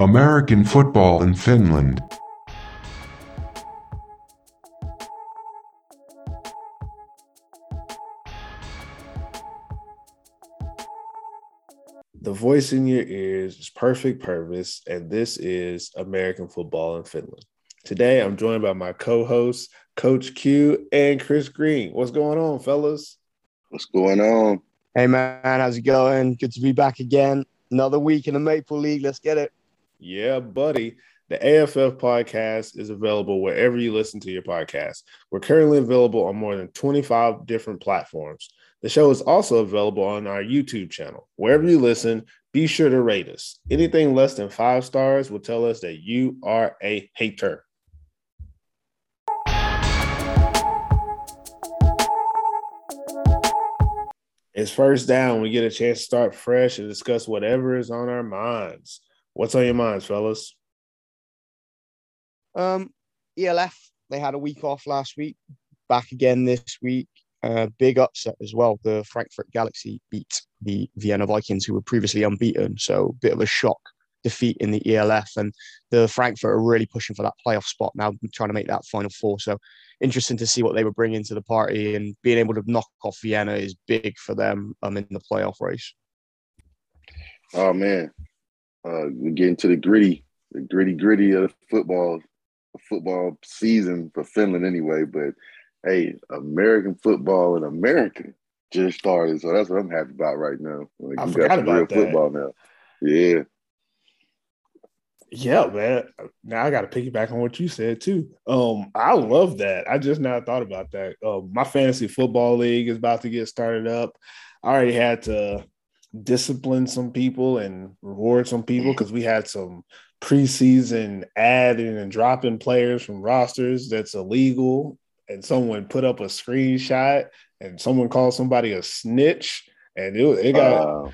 American football in Finland. The voice in your ears is Perfect Purpose, and this is American Football in Finland. Today, I'm joined by my co hosts, Coach Q and Chris Green. What's going on, fellas? What's going on? Hey, man, how's it going? Good to be back again. Another week in the Maple League. Let's get it. Yeah, buddy. The AFF podcast is available wherever you listen to your podcast. We're currently available on more than 25 different platforms. The show is also available on our YouTube channel. Wherever you listen, be sure to rate us. Anything less than five stars will tell us that you are a hater. It's first down. We get a chance to start fresh and discuss whatever is on our minds. What's on your minds, fellas? Um, ELF, they had a week off last week, back again this week. Uh, big upset as well. The Frankfurt Galaxy beat the Vienna Vikings, who were previously unbeaten. So, bit of a shock defeat in the ELF. And the Frankfurt are really pushing for that playoff spot now, trying to make that final four. So, interesting to see what they were bringing to the party. And being able to knock off Vienna is big for them um, in the playoff race. Oh, man. Uh, getting to the gritty, the gritty, gritty of football, football season for Finland anyway. But hey, American football in America just started, so that's what I'm happy about right now. Like, I forgot about that. football now. Yeah. Yeah, man. Now I got to piggyback on what you said too. Um, I love that. I just now thought about that. Um, my fantasy football league is about to get started up. I already had to discipline some people and reward some people because we had some preseason adding and dropping players from rosters that's illegal. And someone put up a screenshot and someone called somebody a snitch. And it, it got uh,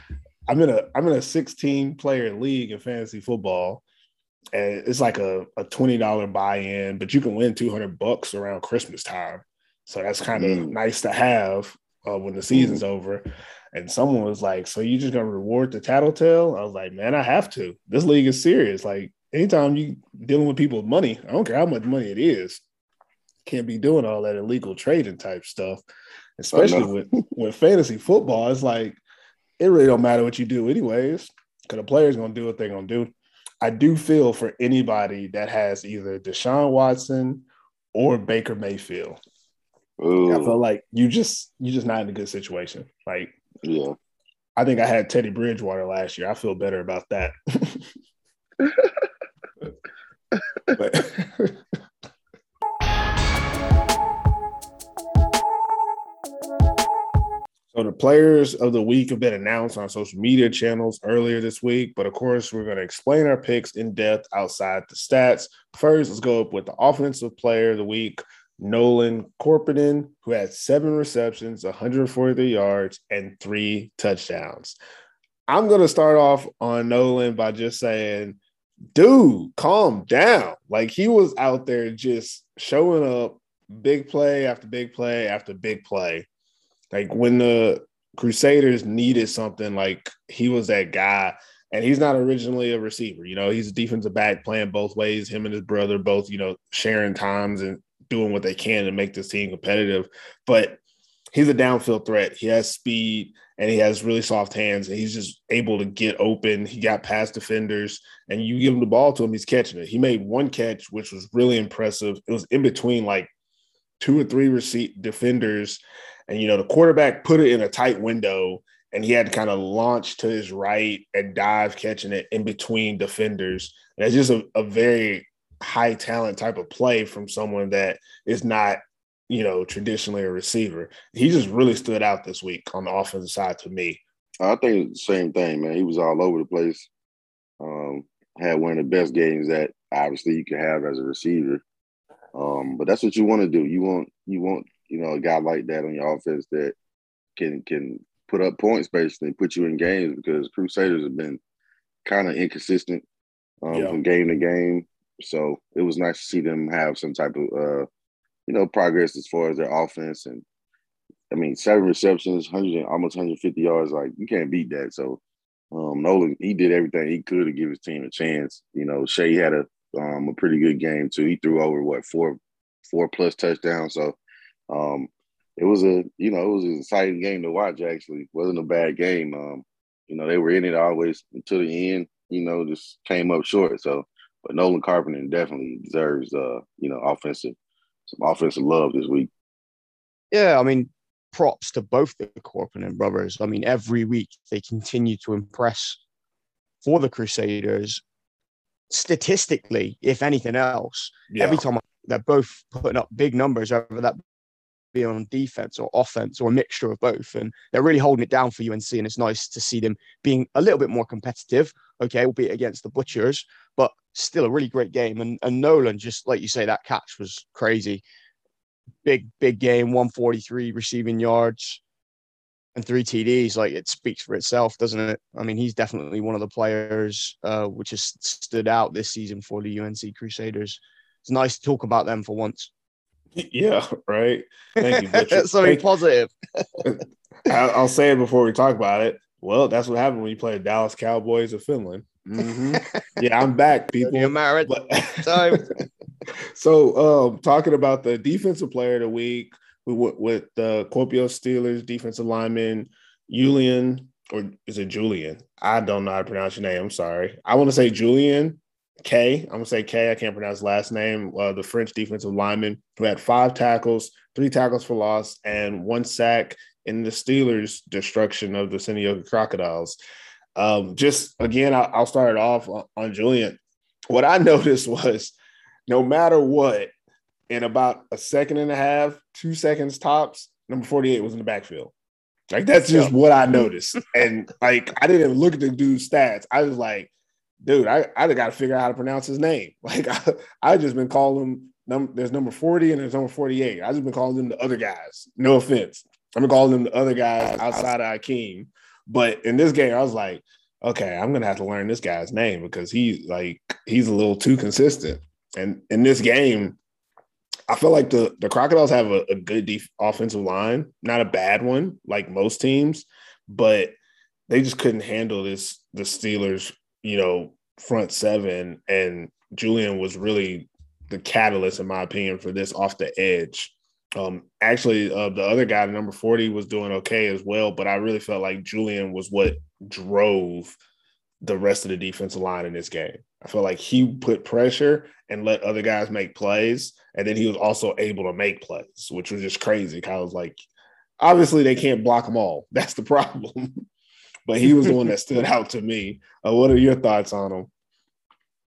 I'm in a I'm in a 16 player league in fantasy football. And it's like a, a $20 buy-in, but you can win 200 bucks around Christmas time. So that's kind of mm. nice to have uh, when the season's mm. over. And someone was like, So you just gonna reward the tattletale? I was like, Man, I have to. This league is serious. Like, anytime you dealing with people's money, I don't care how much money it is, can't be doing all that illegal trading type stuff. Especially oh, with, with fantasy football. It's like it really don't matter what you do, anyways, because the player's gonna do what they're gonna do. I do feel for anybody that has either Deshaun Watson or Baker Mayfield. Ooh. I feel like you just you just not in a good situation. Like yeah. I think I had Teddy Bridgewater last year. I feel better about that. but So the players of the week have been announced on social media channels earlier this week, but of course we're going to explain our picks in depth outside the stats. First, let's go up with the offensive player of the week. Nolan Korpinen, who had seven receptions, 143 yards, and three touchdowns. I'm going to start off on Nolan by just saying, dude, calm down. Like he was out there just showing up big play after big play after big play. Like when the Crusaders needed something, like he was that guy. And he's not originally a receiver, you know, he's a defensive back playing both ways. Him and his brother both, you know, sharing times and doing what they can to make this team competitive. But he's a downfield threat. He has speed and he has really soft hands and he's just able to get open. He got past defenders and you give him the ball to him, he's catching it. He made one catch, which was really impressive. It was in between like two or three receipt defenders. And, you know, the quarterback put it in a tight window and he had to kind of launch to his right and dive catching it in between defenders. And it's just a, a very high talent type of play from someone that is not, you know, traditionally a receiver. He just really stood out this week on the offensive side to me. I think the same thing, man. He was all over the place. Um, had one of the best games that obviously you could have as a receiver. Um, but that's what you want to do. You want you want you know a guy like that on your offense that can can put up points basically, put you in games because Crusaders have been kind of inconsistent um, yeah. from game to game. So it was nice to see them have some type of uh, you know, progress as far as their offense. And I mean, seven receptions, hundred almost 150 yards, like you can't beat that. So Um, Nolan, he did everything he could to give his team a chance. You know, Shea had a um, a pretty good game too. He threw over what four four plus touchdowns. So um, it was a you know it was an exciting game to watch. Actually, it wasn't a bad game. Um, you know they were in it always until the end. You know, just came up short. So, but Nolan Korpinen definitely deserves uh you know offensive some offensive love this week. Yeah, I mean, props to both the Korpinen brothers. I mean, every week they continue to impress for the Crusaders. Statistically, if anything else, Yeah. every time they're both putting up big numbers, whether that be on defense or offense or a mixture of both. And they're really holding it down for UNC. And it's nice to see them being a little bit more competitive, okay, we'll albeit against the Butchers, but still a really great game. And, and Nolan, just like you say, that catch was crazy. Big, big game, 143 receiving yards and three TDs. Like it speaks for itself, doesn't it? I mean, he's definitely one of the players uh, which has stood out this season for the UNC Crusaders. It's nice to talk about them for once. Yeah, right. Thank you. Something Thank- positive. I'll say it before we talk about it. Well, that's what happened when you play Dallas Cowboys of Finland. Mhm. Yeah, I'm back, People. people. Married But- time. so, um, talking about the defensive player of the week, we went with the Kuopio Steelers defensive lineman Julian, or is it Julian? I don't know how to pronounce your name. I'm sorry. I want to say Julian K. I'm gonna say K. I can't pronounce last name. Uh, the French defensive lineman who had five tackles, three tackles for loss, and one sack in the Steelers' destruction of the Seinäjoki Crocodiles. Um, just again, I'll, I'll start it off on, on Julian. What I noticed was no matter what, in about a second and a half, two seconds tops, number 48 was in the backfield. Like that's just Yeah. what I noticed. and like I didn't even look at the dude's stats. I was like, dude, I, I got to figure out how to pronounce his name. Like I, I just been calling him num- there's number 40 and there's number 48. I just been calling them the other guys. No offense. Been calling them the other guys outside of Akeem. But in this game, I was like, okay, I'm gonna have to learn this guy's name because he's like he's a little too consistent. And in this game, I feel like the the Crocodiles have a, a good def- offensive line, not a bad one like most teams, but they just couldn't handle this the Steelers, you know, front seven. And Julian was really the catalyst, in my opinion, for this off the edge. Um, actually, uh, the other guy, number 40, was doing okay as well, but I really felt like Julian was what drove the rest of the defensive line in this game. I feel like he put pressure and let other guys make plays, and then he was also able to make plays, which was just crazy. I was like, obviously they can't block them all. That's the problem. but he was the one that stood out to me. Uh, what are your thoughts on him?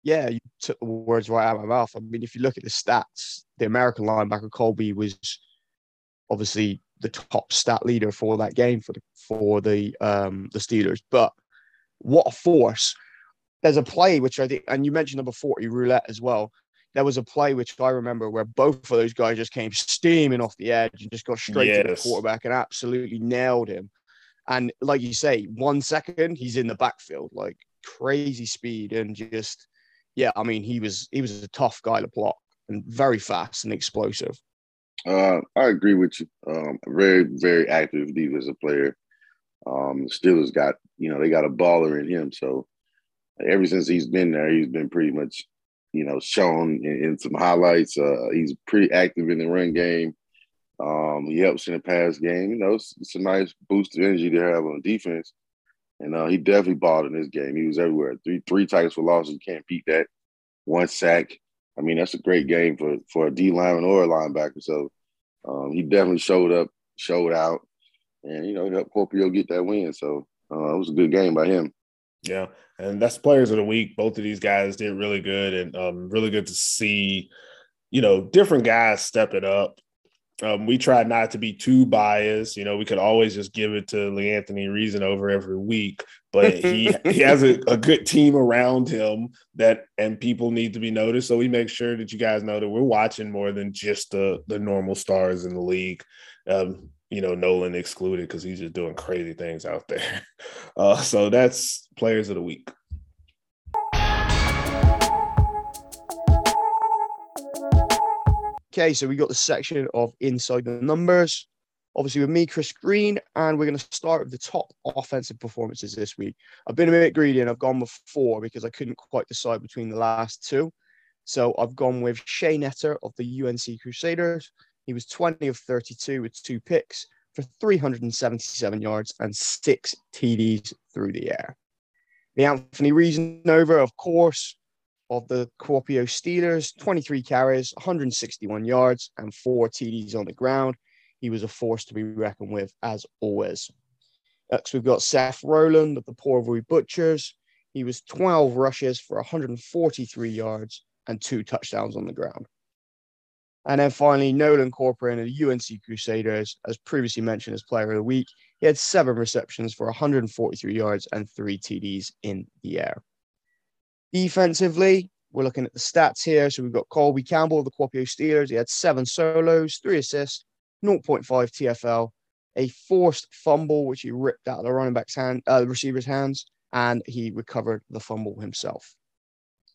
yeah, you took the words right out of my mouth. I mean, if you look at the stats, the American linebacker Colby was obviously the top stat leader for that game for the for the um the Steelers. But what a force! There's a play which I think, and you mentioned number 40 roulette as well. There was a play which I remember where both of those guys just came steaming off the edge and just got straight to the quarterback and absolutely nailed him. And like you say, one second he's in the backfield, like crazy speed and just yeah, I mean, he was he was a tough guy to block and very fast and explosive. Uh, I agree with you. Um, very, very active defensive player. Um, Steelers got, you know, they got a baller in him. So ever since he's been there, he's been pretty much, you know, shown in, in some highlights. Uh, he's pretty active in the run game. Um, he helps in the pass game. You know, it's, it's a nice boost of energy to have on defense. And uh, he definitely balled in this game. He was everywhere. Three three tackles for losses. You can't beat that. One sack. I mean, that's a great game for for a D lineman or a linebacker. So um, he definitely showed up, showed out, and you know, he helped Kuopio get that win. So uh, it was a good game by him. Yeah, and that's players of the week. Both of these guys did really good, and um, really good to see, you know, different guys step it up. Um, we try not to be too biased. You know, we could always just give it to Lee Anthony Reasonover every week, but he he has a, a good team around him that, and people need to be noticed. So we make sure that you guys know that we're watching more than just the the normal stars in the league. Um, you know, Nolan excluded because he's just doing crazy things out there. Uh, so that's players of the week. Okay, so we got the section of inside the numbers. Obviously, with me, Chris Green, and we're going to start with the top offensive performances this week. I've been a bit greedy and I've gone with four because I couldn't quite decide between the last two. So I've gone with Shay Netter of the UNC Crusaders. He was 20 of 32 with two picks for 377 yards and six TDs through the air. The Anthony Reasonover, of course, of the Kuopio Steelers, 23 carries, 161 yards, and four TDs on the ground. He was a force to be reckoned with, as always. Next, we've got Seth Rowland of the Porvoo Butchers. He was 12 rushes for 143 yards and two touchdowns on the ground. And then finally, Nolan Korpinen of the UNC Crusaders, as previously mentioned as player of the week, he had seven receptions for 143 yards and three TDs in the air. Defensively, we're looking at the stats here. So we've got Colby Campbell of the Kuopio Steelers. He had seven solos, three assists, 0.5 TFL, a forced fumble, which he ripped out of the running back's hand, uh, the receiver's hands, and he recovered the fumble himself.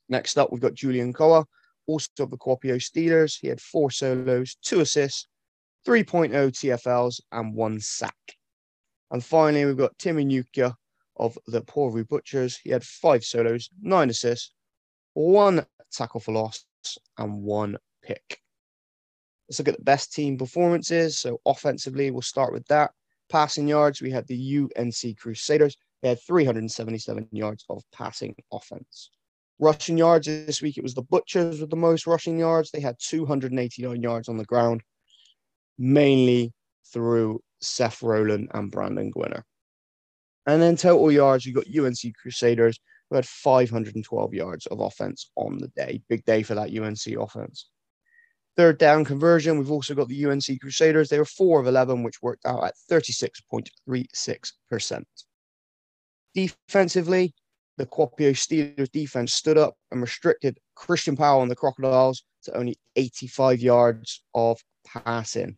Next up, we've got Julian Koa, also of the Kuopio Steelers. He had four solos, two assists, 3.0 TFLs, and one sack. And finally, we've got Timmy Nukia of the Porvoo Butchers. He had five solos, nine assists, one tackle for loss, and one pick. Let's look at the best team performances. So offensively, we'll start with that. Passing yards, we had the UNC Crusaders. They had 377 yards of passing offense. Rushing yards this week, it was the Butchers with the most rushing yards. They had 289 yards on the ground, mainly through Seth Rowland and Brandon Gwinner. And then total yards, you got UNC Crusaders, who had 512 yards of offense on the day. Big day for that UNC offense. Third down conversion, we've also got the UNC Crusaders. They were 4 of 11, which worked out at 36.36%. Defensively, the Kuopio Steelers defense stood up and restricted Christian Powell and the Crocodiles to only 85 yards of passing.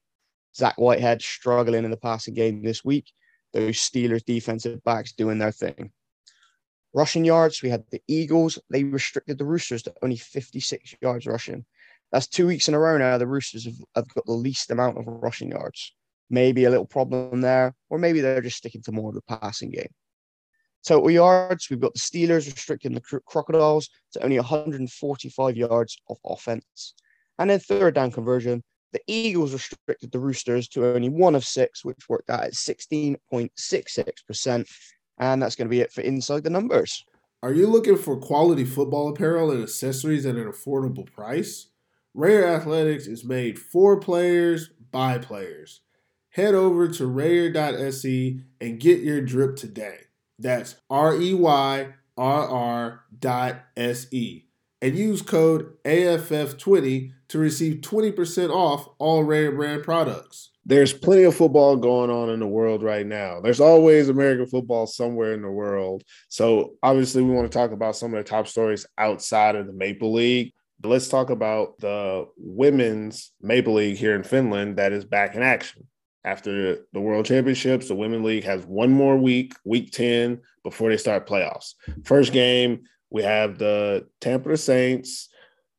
Zach Whitehead struggling in the passing game this week. Those Steelers defensive backs doing their thing. Rushing yards, we had the Eagles. They restricted the Roosters to only 56 yards rushing. That's two weeks in a row now. The Roosters have, have got the least amount of rushing yards. Maybe a little problem there, or maybe they're just sticking to more of the passing game. Total yards, we've got the Steelers restricting the Crocodiles to only 145 yards of offense. And then third down conversion, the Eagles restricted the Roosters to only one of six, which worked out at 16.66%. And that's going to be it for Inside the Numbers. Are you looking for quality football apparel and accessories at an affordable price? Rare Athletics is made for players by players. Head over to rayr.se and get your drip today. That's R E Y R R dot S E. And use code AFF20 to receive 20% off all Rare brand products. There's plenty of football going on in the world right now. There's always American football somewhere in the world. So, obviously, we want to talk about some of the top stories outside of the Maple League. But let's talk about the women's Maple League here in Finland that is back in action. After the World Championships, the Women League has one more week, week 10, before they start playoffs. First game, we have the Tampere Saints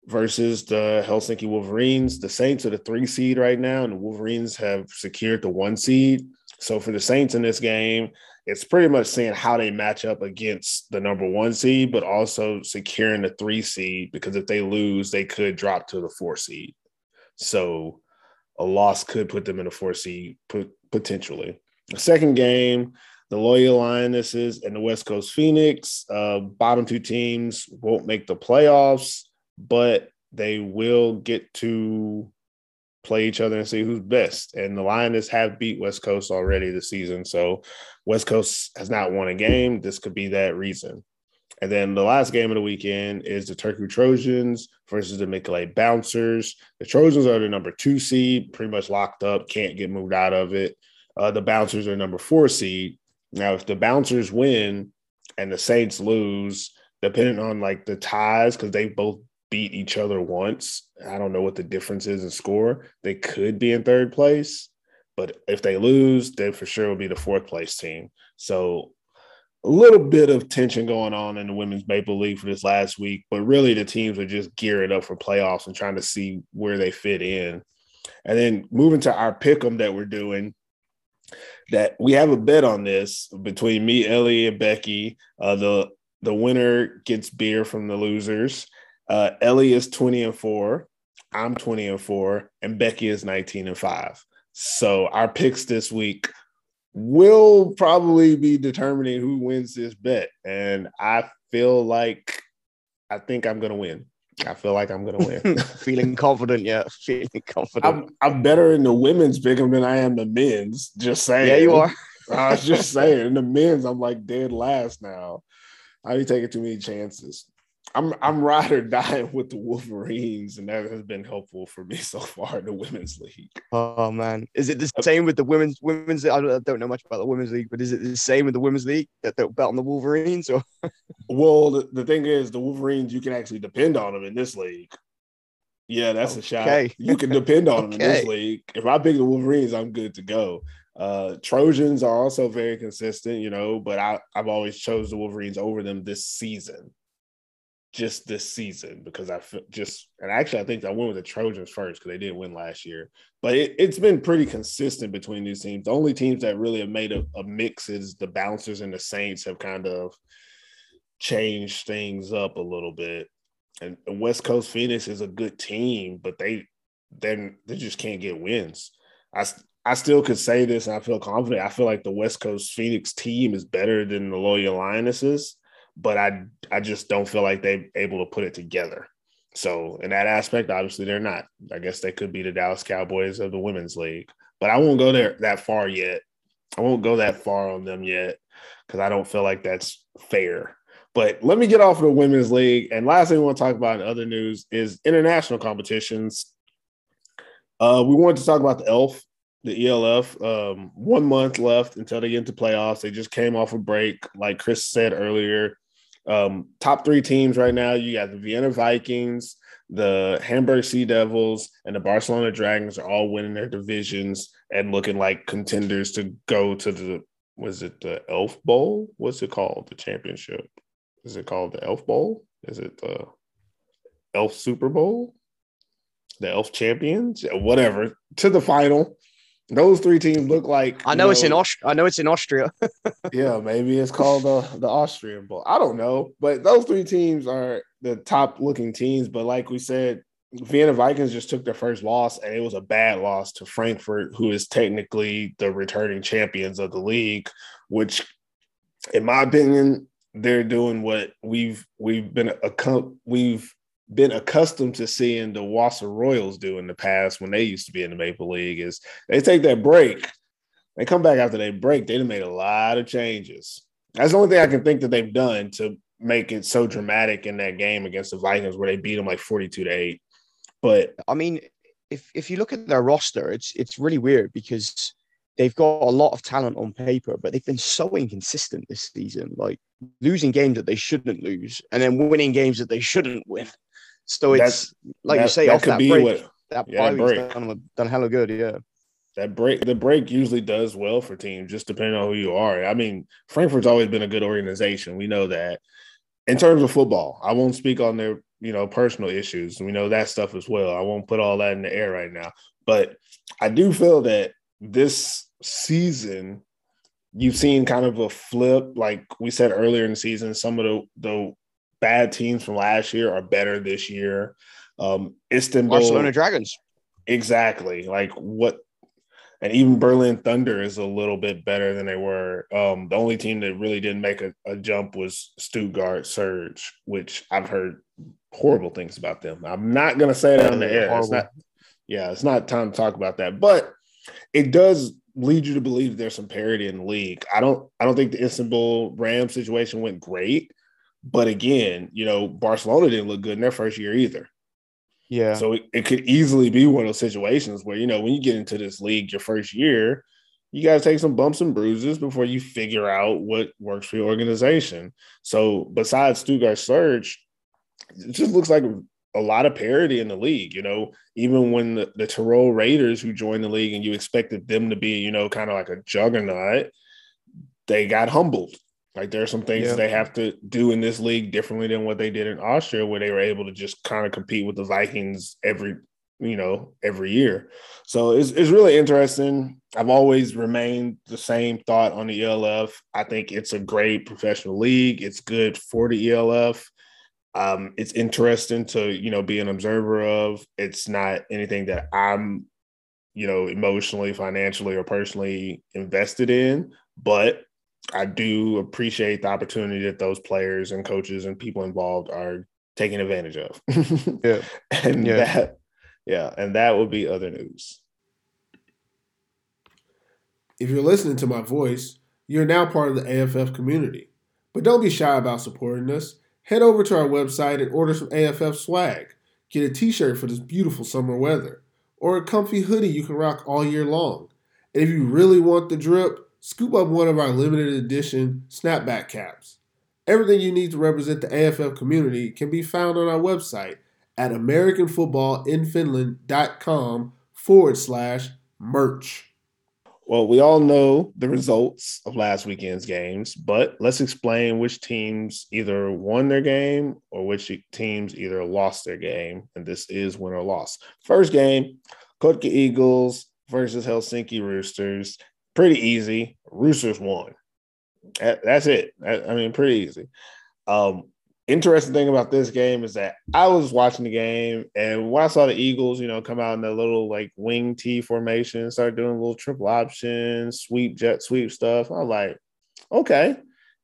versus the Helsinki Wolverines. The Saints are the three seed right now, and the Wolverines have secured the one seed. So for the Saints in this game, it's pretty much seeing how they match up against the number one seed, but also securing the three seed because if they lose, they could drop to the four seed. So a loss could put them in a four seed potentially. The second game, the Loyal Lionesses and the West Coast Phoenix, uh, bottom two teams won't make the playoffs, but they will get to play each other and see who's best. And the Lionesses have beat West Coast already this season. So West Coast has not won a game. This could be that reason. And then the last game of the weekend is the Turku Trojans versus the Mikkeli Bouncers. The Trojans are the number two seed, pretty much locked up, can't get moved out of it. Uh, the Bouncers are number four seed. Now, if the Bouncers win and the Saints lose, depending on like the ties, because they both beat each other once. I don't know what the difference is in score. They could be in third place, but if they lose, then for sure will be the fourth place team. So a little bit of tension going on in the women's Maple League for this last week, but really the teams are just gearing up for playoffs and trying to see where they fit in. And then moving to our pick 'em that we're doing, that we have a bet on this between me, Ellie, and Becky. Uh, the the winner gets beer from the losers. Uh, Ellie is 20 and 4. I'm 20 and 4. And Becky is 19 and 5. So our picks this week will probably be determining who wins this bet. And I feel like I think I'm gonna win. I feel like I'm gonna win. Feeling confident, yeah. Feeling confident. I'm I'm better in the women's pick'em than I am the men's. Just saying. yeah, you are. I was just saying. In the men's, I'm like dead last now. I be taking too many chances. I'm I'm ride or dying with the Wolverines, and that has been helpful for me so far in the women's league. Oh man, is it the same with the women's women's? I don't, I don't know much about the women's league, but is it the same with the women's league that they'll bet on the Wolverines? Or Well, the, the thing is, the Wolverines you can actually depend on them in this league. Yeah, that's a shot. You can depend on them in this league. If I pick the Wolverines, I'm good to go. Uh, Trojans are also very consistent, you know, but I, I've always chose the Wolverines over them this season. Just this season, because I just and actually I think I went with the Trojans first because they didn't win last year. But it, it's been pretty consistent between these teams. The only teams that really have made a, a mix is the bouncers and the Saints have kind of changed things up a little bit. And, and West Coast Phoenix is a good team, but they then they just can't get wins. I I still could say this, and I feel confident. I feel like the West Coast Phoenix team is better than the Loyola Lionesses, but I I just don't feel like they're able to put it together. So in that aspect, obviously they're not. I guess they could be the Dallas Cowboys of the women's league, but I won't go there that far yet. I won't go that far on them yet because I don't feel like that's fair. But let me get off of the women's league. And last thing we want to talk about in other news is international competitions. Uh, we wanted to talk about the ELF, the ELF. Um, one month left until they get into playoffs. They just came off a break, like Chris said earlier. Um, top three teams right now you got the Vienna Vikings, the Hamburg Sea Devils, and the Barcelona Dragons are all winning their divisions and looking like contenders to go to the was it the Elf Bowl? What's it called? The championship? Is it called the Elf Bowl? Is it the Elf Super Bowl? The Elf Champions? Whatever. To the final. Those three teams look like I you know it's in Aust- I know it's in Austria. yeah, maybe it's called the the Austrian Bowl. I don't know, but those three teams are the top looking teams. But like we said, Vienna Vikings just took their first loss, and it was a bad loss to Frankfurt, who is technically the returning champions of the league. Which, in my opinion, they're doing what we've we've been accom- we've been accustomed to seeing the Wasa Royals do in the past when they used to be in the Maple League. Is they take that break they come back after they break. They've made a lot of changes. That's the only thing I can think that they've done to make it so dramatic in that game against the Vikings, where they beat them like forty-two to eight. But I mean, if if you look at their roster, it's it's really weird because they've got a lot of talent on paper, but they've been so inconsistent this season, like losing games that they shouldn't lose and then winning games that they shouldn't win. So it's That's- like you say, that off could that be break, what- that yeah, break. done, done hella good. Yeah, that break, the break usually does well for teams, just depending on who you are. I mean, Frankfurt's always been a good organization. We know that. In terms of football, I won't speak on their you know personal issues. We know that stuff as well. I won't put all that in the air right now, but I do feel that this season you've seen kind of a flip. Like we said earlier in the season, some of the the bad teams from last year are better this year. Um, Istanbul, Barcelona Dragons. exactly. Like what and even berlin thunder is a little bit better than they were. Um the only team that really didn't make a, a jump was stuttgart surge which i've heard horrible things about them. I'm not going to say that on the air. It's not yeah it's not time to talk about that but it does lead you to believe there's some parity in the league. I don't i don't think the istanbul ram situation went great but again you know barcelona didn't look good in their first year either Yeah, so it, it could easily be one of those situations where, you know, when you get into this league your first year, you got to take some bumps and bruises before you figure out what works for your organization. So besides Stuttgart Surge, it just looks like a lot of parity in the league. You know, even when the, the Tyrol Raiders who joined the league and you expected them to be, you know, kind of like a juggernaut, they got humbled. Like there are some things Yeah. they have to do in this league differently than what they did in Austria, where they were able to just kind of compete with the Vikings every you know, every year. So it's, it's really interesting. I've always remained the same thought on the ELF. I think it's a great professional league. It's good for the ELF. Um, it's interesting to, you know, be an observer of. It's not anything that I'm, you know, emotionally, financially, or personally invested in, but I do appreciate the opportunity that those players and coaches and people involved are taking advantage of. Yeah. and Yeah. that, yeah, and that would be other news. If you're listening to my voice, you're now part of the AFF community. But don't be shy about supporting us. Head over to our website and order some AFF swag. Get a t shirt for this beautiful summer weather, or a comfy hoodie you can rock all year long. And if you really want the drip, scoop up one of our limited edition snapback caps. Everything you need to represent the AFF community can be found on our website at AmericanFootballinFinland.com forward slash merch. Well, we all know the results of last weekend's games, but let's explain which teams either won their game or which teams either lost their game. And this is win or loss. First game, Kotka Eagles versus Helsinki Roosters. Pretty easy. Roosters won. That- That's it. I mean, pretty easy. Um, interesting thing about this game is that I was watching the game, and when I saw the Eagles, you know, come out in the little like wing T formation, start doing little triple option, sweep, jet sweep stuff, I was like, okay,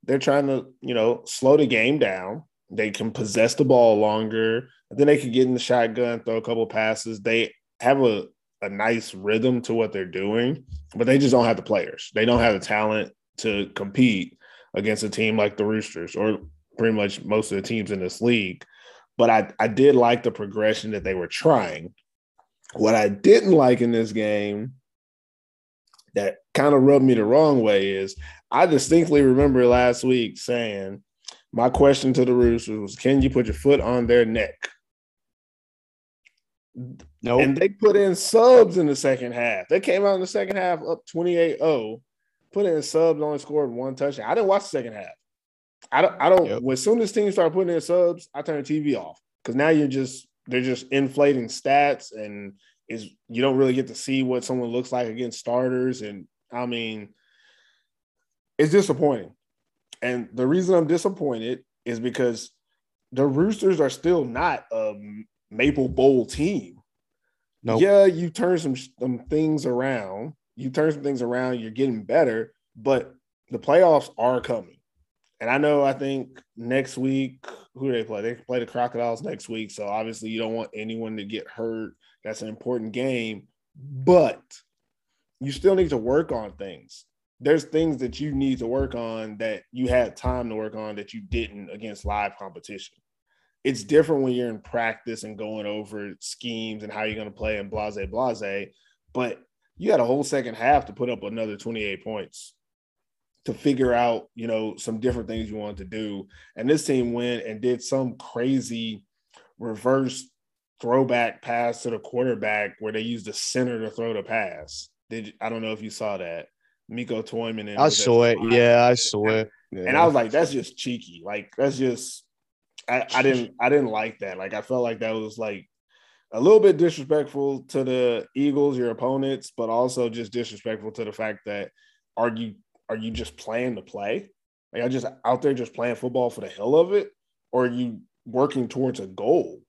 they're trying to, you know, slow the game down. They can possess the ball longer, then they can get in the shotgun, throw a couple passes. They have a a nice rhythm to what they're doing, but they just don't have the players. They don't have the talent to compete against a team like the Roosters or pretty much most of the teams in this league. But I, I did like the progression that they were trying. What I didn't like in this game that kind of rubbed me the wrong way is I distinctly remember last week saying, my question to the Roosters was, can you put your foot on their neck? No, And they put in subs in the second half. They came out in the second half up 28 0, put in subs, only scored one touchdown. I didn't watch the second half. I don't, I don't, Yep. as soon as teams start putting in subs, I turn the TV off because now you're just, they're just inflating stats and is you don't really get to see what someone looks like against starters. And I mean, it's disappointing. And the reason I'm disappointed is because the Roosters are still not a Maple Bowl team. No, Yeah, you turn some some things around. You turn some things around. You're getting better, but the playoffs are coming. And I know. I think next week, who do they play? They play the Crocodiles next week. So obviously, you don't want anyone to get hurt. That's an important game, but you still need to work on things. There's things that you need to work on that you had time to work on that you didn't against live competition it's different when you're in practice and going over schemes and how you're going to play and blase blase but you had a whole second half to put up another 28 points to figure out you know some different things you wanted to do and this team went and did some crazy reverse throwback pass to the quarterback where they used the center to throw the pass did you, i don't know if you saw that Miko Toyman and I saw it. Yeah, I saw it. and I was like, that's just cheeky. Like that's just I, I didn't I didn't like that. Like I felt like that was like a little bit disrespectful to the Eagles, your opponents, but also just disrespectful to the fact that are you are you just playing to play? Like I just out there just playing football for the hell of it, or are you working towards a goal?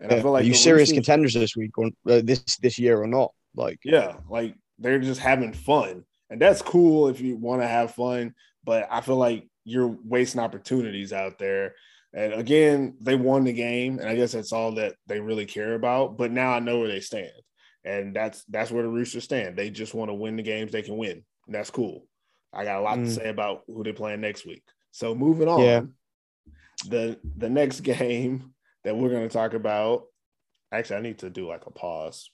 And I feel like are you serious Roosters- contenders this week or uh, this this year or not? Like, Yeah, like they're just having fun. And that's cool if you want to have fun, but I feel like you're wasting opportunities out there. And again, they won the game, and I guess that's all that they really care about. But now I know where they stand. And that's that's where the Roosters stand. They just want to win the games they can win. And that's cool. I got a lot to Mm. say about who they're playing next week. So moving on. Yeah. The the next game that we're going to talk about. Actually, I need to do like a pause.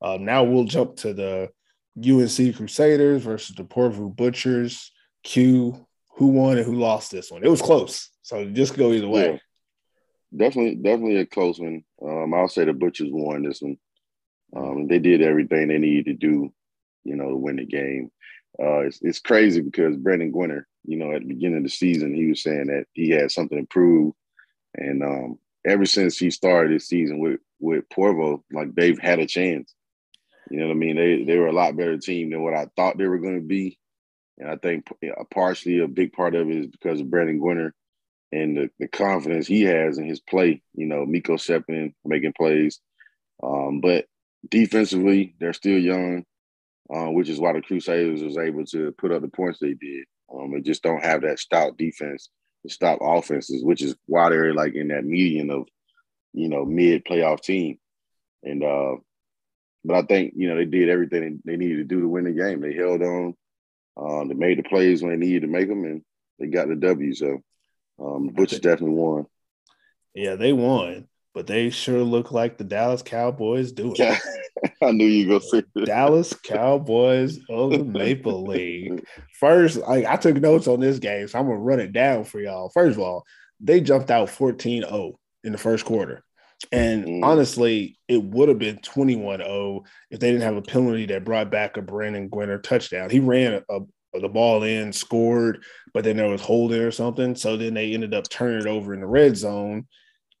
Um, now we'll jump to the UNC Crusaders versus the Porvoo Butchers. Q, who won and who lost this one? It was close, so just go either way. Definitely, definitely a close one. Um, I'll say the Butchers won this one. Um, they did everything they needed to do, you know, to win the game. Uh, it's, it's crazy because Brandon Gwinner, you know, at the beginning of the season, he was saying that he had something to prove, and um, ever since he started his season with with Porvoo, like they've had a chance. You know what I mean? They they were a lot better team than what I thought they were going to be, and I think partially a big part of it is because of Brandon Gwinner and the, the confidence he has in his play. You know, Miko Seppin making plays, um, but defensively they're still young, uh, which is why the Crusaders was able to put up the points they did. Um, they just don't have that stout defense to stop offenses, which is why they're like in that median of, you know, mid playoff team. And uh, but I think you know they did everything they needed to do to win the game. They held on, uh, they made the plays when they needed to make them, and they got the W. So um, Butch definitely won. Yeah, they won, but they sure look like the Dallas Cowboys do it. I knew you were gonna say that. Dallas Cowboys of the Maple League. First, I, I took notes on this game, so I'm gonna run it down for y'all. First of all, they jumped out 14-0 in the first quarter. And mm. honestly, it would have been 21 0 if they didn't have a penalty that brought back a Brandon Gwinner touchdown. He ran a, a, the ball in, scored, but then there was holding or something. So then they ended up turning it over in the red zone.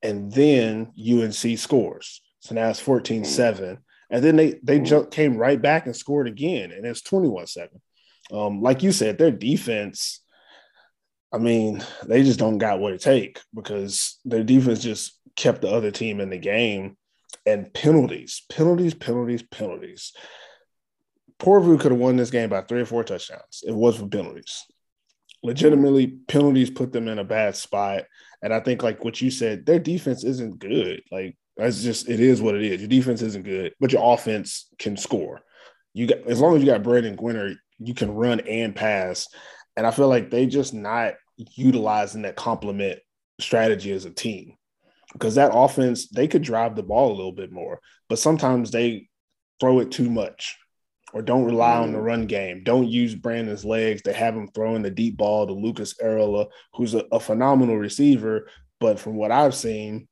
And then UNC scores. So now it's 14 7. And then they they jumped, came right back and scored again, and it's 21 7. Um, like you said, their defense, I mean, they just don't got what it take because their defense just kept the other team in the game. And penalties, penalties, penalties, penalties. Porvoo could have won this game by three or four touchdowns. It was for penalties. Legitimately, penalties put them in a bad spot. And I think, like what you said, their defense isn't good. Like that's just it is what it is. Your defense isn't good, but your offense can score. You got as long as you got Brandon Gwinner, you can run and pass. And I feel like they just not utilizing that complement strategy as a team. Because that offense, they could drive the ball a little bit more, but sometimes they throw it too much or don't rely on the mm. run game. Don't use Brandon's legs. They have him throwing the deep ball to Lucas Erola, who's a, a phenomenal receiver. But from what I've seen,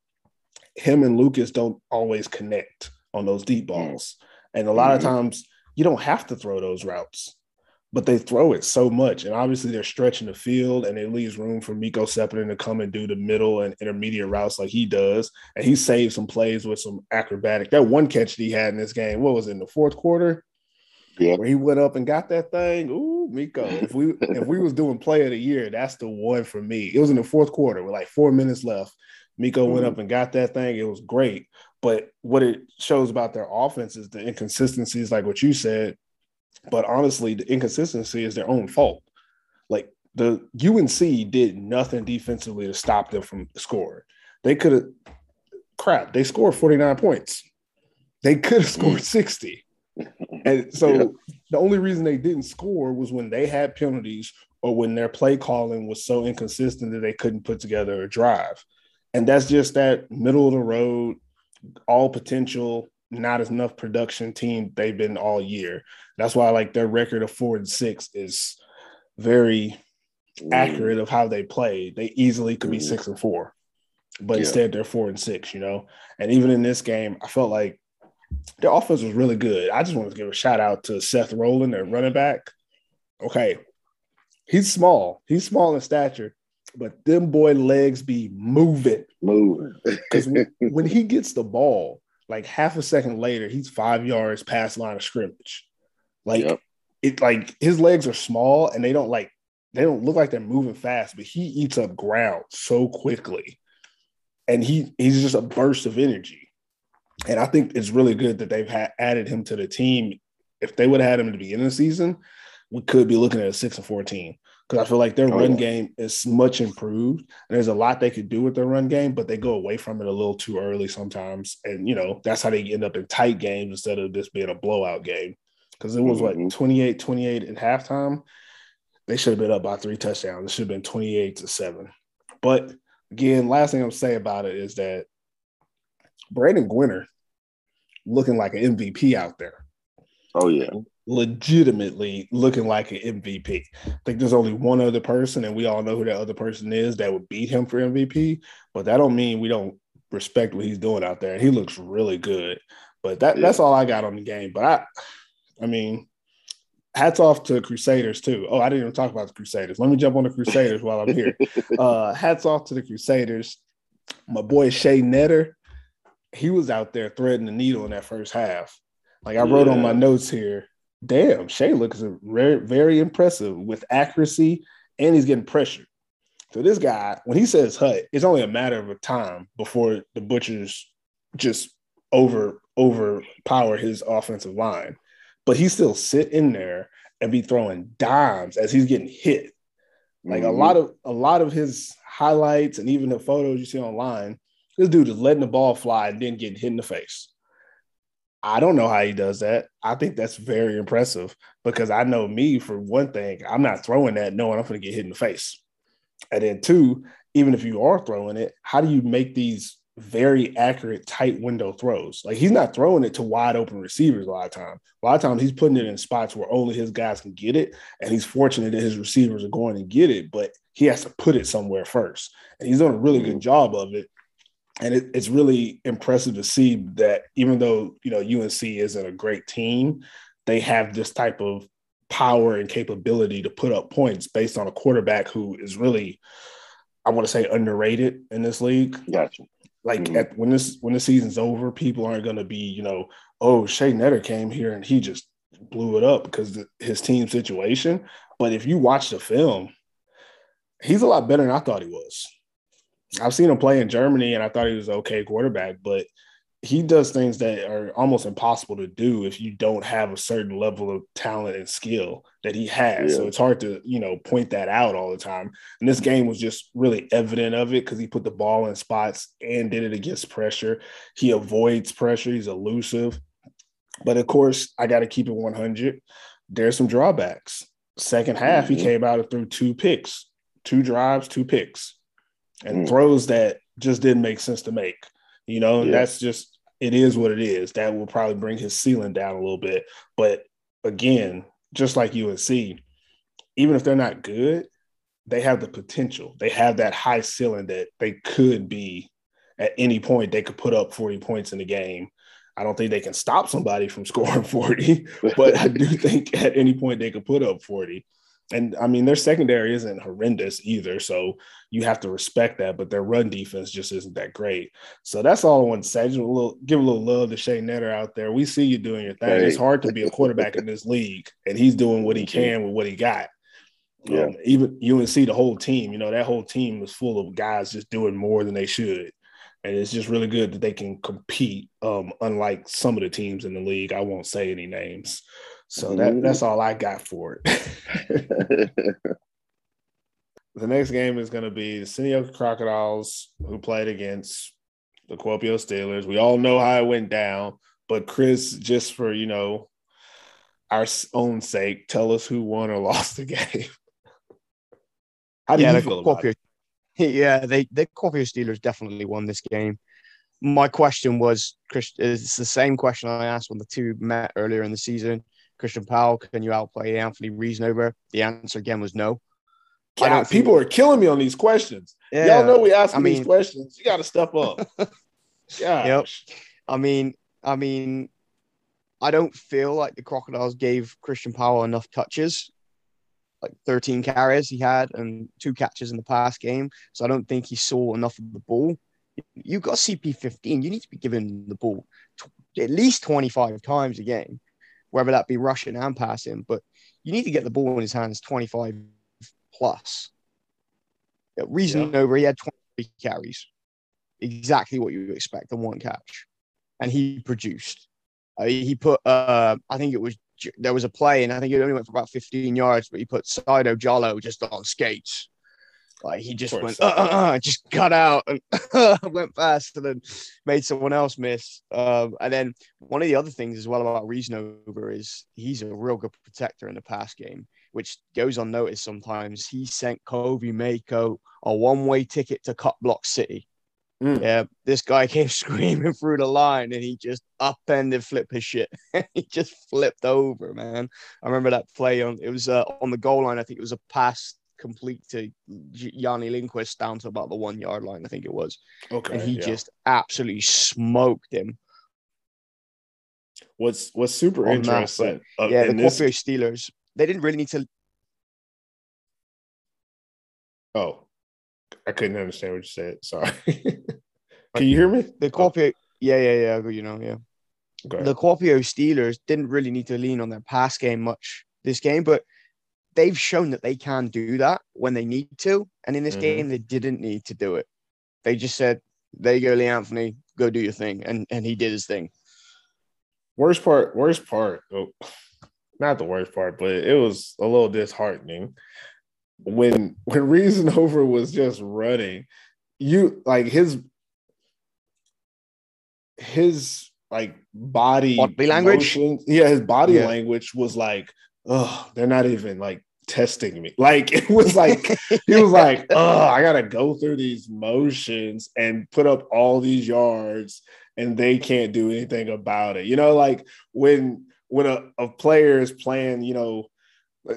him and Lucas don't always connect on those deep balls. And a lot mm-hmm. of times you don't have to throw those routes, but they throw it so much. And obviously they're stretching the field and it leaves room for Miko Seppinen to come and do the middle and intermediate routes like he does. And he saved some plays with some acrobatic. That one catch that he had in this game, what was it, in the fourth quarter? Yeah. Where he went up and got that thing. Ooh, Miko. If we if we was doing play of the year, that's the one for me. It was in the fourth quarter with like four minutes left. Miko mm-hmm. went up and got that thing. It was great. But what it shows about their offense is the inconsistencies, like what you said. But honestly, the inconsistency is their own fault. Like the UNC did nothing defensively to stop them from scoring. They could have crap, they scored 49 points. They could have scored mm. 60. And so yeah. the only reason they didn't score was when they had penalties or when their play calling was so inconsistent that they couldn't put together a drive. And that's just that middle of the road, all potential, not as enough production team they've been all year. That's why like their record of four and six is very accurate of how they play. They easily could be six and four, but yeah. instead they're four and six, you know. And even in this game, I felt like their offense was really good. I just want to give a shout out to Seth Rowland, their running back. Okay. He's small. He's small in stature, but them boy legs be moving. Moving. Because when he gets the ball, like half a second later, he's five yards past line of scrimmage. Like yep. it like his legs are small and they don't like they don't look like they're moving fast, but he eats up ground so quickly. And he he's just a burst of energy. And I think it's really good that they've ha- added him to the team. If they would have had him at the beginning of the season, we could be looking at a six and fourteen because I feel like their oh, run yeah. game is much improved. And there's a lot they could do with their run game, but they go away from it a little too early sometimes. And you know, that's how they end up in tight games instead of this being a blowout game. Because it was mm-hmm. what 28 28 at halftime. They should have been up by three touchdowns. It should have been 28 to 7. But again, last thing I'm say about it is that Brandon Gwinner looking like an MVP out there. Oh yeah legitimately looking like an MVP. I think there's only one other person, and we all know who that other person is that would beat him for MVP. But that don't mean we don't respect what he's doing out there. And he looks really good. But that, yeah. that's all I got on the game. But I I mean, hats off to Crusaders too. Oh, I didn't even talk about the Crusaders. Let me jump on the Crusaders while I'm here. Uh, hats off to the Crusaders. My boy Shay Netter he was out there threading the needle in that first half. Like I wrote on my notes here, damn, Shea looks very, very impressive with accuracy and he's getting pressure. So this guy, when he says hut, it's only a matter of time before the butchers just over overpower his offensive line. But he still sit in there and be throwing dimes as he's getting hit. Like a Mhm. lot of a lot of his highlights and even the photos you see online, this dude is letting the ball fly and then getting hit in the face. I don't know how he does that. I think that's very impressive because I know me for one thing, I'm not throwing that knowing I'm going to get hit in the face. And then two, even if you are throwing it, how do you make these very accurate tight window throws? Like he's not throwing it to wide open receivers a lot of time. A lot of times he's putting it in spots where only his guys can get it, and he's fortunate that his receivers are going to get it, but he has to put it somewhere first. And he's doing a really good mm-hmm. job of it and it, it's really impressive to see that even though you know UNC isn't a great team, they have this type of power and capability to put up points based on a quarterback who is really, I want to say, underrated in this league. Gotcha. Like Mhm. at, when this when the season's over, people aren't going to be you know, oh Shea Netter came here and he just blew it up because his team situation. But if you watch the film, he's a lot better than I thought he was. I've seen him play in Germany and I thought he was okay quarterback, but he does things that are almost impossible to do if you don't have a certain level of talent and skill that he has. So it's hard to, you know, point that out all the time. And this game was just really evident of it because he put the ball in spots and did it against pressure. He avoids pressure, he's elusive. But of course, I got to keep it 100. There's some drawbacks. Second half, he Mhm. came out and threw two picks, two drives, two picks and Mm. throws that just didn't make sense to make. You know, Yeah. that's just it is what it is. That will probably bring his ceiling down a little bit. But again, just like UNC, even if they're not good, they have the potential. They have that high ceiling that they could be at any point. They could put up 40 points in the game. I don't think they can stop somebody from scoring 40, but I do think at any point they could put up 40. And I mean, their secondary isn't horrendous either. So you have to respect that, but their run defense just isn't that great. So that's all I want to say. Just a little, give a little love to Shea Netter out there. We see you doing your thing. It's hard to be a quarterback in this league, and he's doing what he can with what he got. Yeah. Um, even UNC, the whole team, you know, that whole team was full of guys just doing more than they should. And it's just really good that they can compete, um, unlike some of the teams in the league. I won't say any names. So that, Mhm. that's all I got for it. the next game is going to be the Seinäjoki Crocodiles, who played against the Kuopio Steelers. We all know how it went down, but Chris, just for you know our own sake, tell us who won or lost the game. How do yeah, you the feel about it? Yeah, they the Kuopio Steelers definitely won this game. My question was, Chris, it's the same question I asked when the two met earlier in the season. Christian Powell, can you outplay Anthony Reasonover? The answer again was no. I God, people are killing me on these questions. Yeah, Y'all know we asking I these questions. You got to step up. Gosh. I mean, I mean, I don't feel like the Crocodiles gave Christian Powell enough touches. Like 13 carries he had and two catches in the past game. So I don't think he saw enough of the ball. You got CP15. You need to be given the ball tw- at least 25 times a game, whether that be rushing and passing. But you need to get the ball in his hands 25 plus. Yeah, Reasonover, he had 23 carries. Exactly what you expect on one catch. And he produced. Uh, he put, uh, I think it was, there was a play, and I think it only went for about 15 yards, but he put Sido Jalo just on skates. Like he just went, uh, uh, uh, just cut out and went fast and then made someone else miss. Um, and then one of the other things as well about Reasonover is he's a real good protector in the pass game, which goes unnoticed sometimes. He sent Kobe Mako a one way ticket to Cut Block City. Mm. Yeah, this guy came screaming through the line and he just upended flip his shit. he just flipped over, man. I remember that play on it was uh, on the goal line. I think it was a pass complete to Yanni Lindquist down to about the one yard line. I think it was, Okay. and he yeah. just absolutely smoked him. what's what's super on that, interesting. uh, yeah, the in this, Kuopio Steelers. They didn't really need to. oh, I couldn't understand what you said. Sorry. Can you hear me? The Oh, Yeah, yeah, yeah. You know, yeah. Okay. The Kuopio Steelers didn't really need to lean on their pass game much this game, but they've shown that they can do that when they need to. And in this Mhm. game, they didn't need to do it. They just said, "There you go, Lee Anthony, go do your thing," and and he did his thing. Worst part, worst part, oh, not the worst part, but it was a little disheartening when when Reasonover was just running. You like his his like body Body language? motion- Yeah, his body Yeah. language was like, oh, they're not even like testing me. Like it was like he was like, oh, I gotta go through these motions and put up all these yards, and they can't do anything about it. You know, like when when a, a player is playing, you know,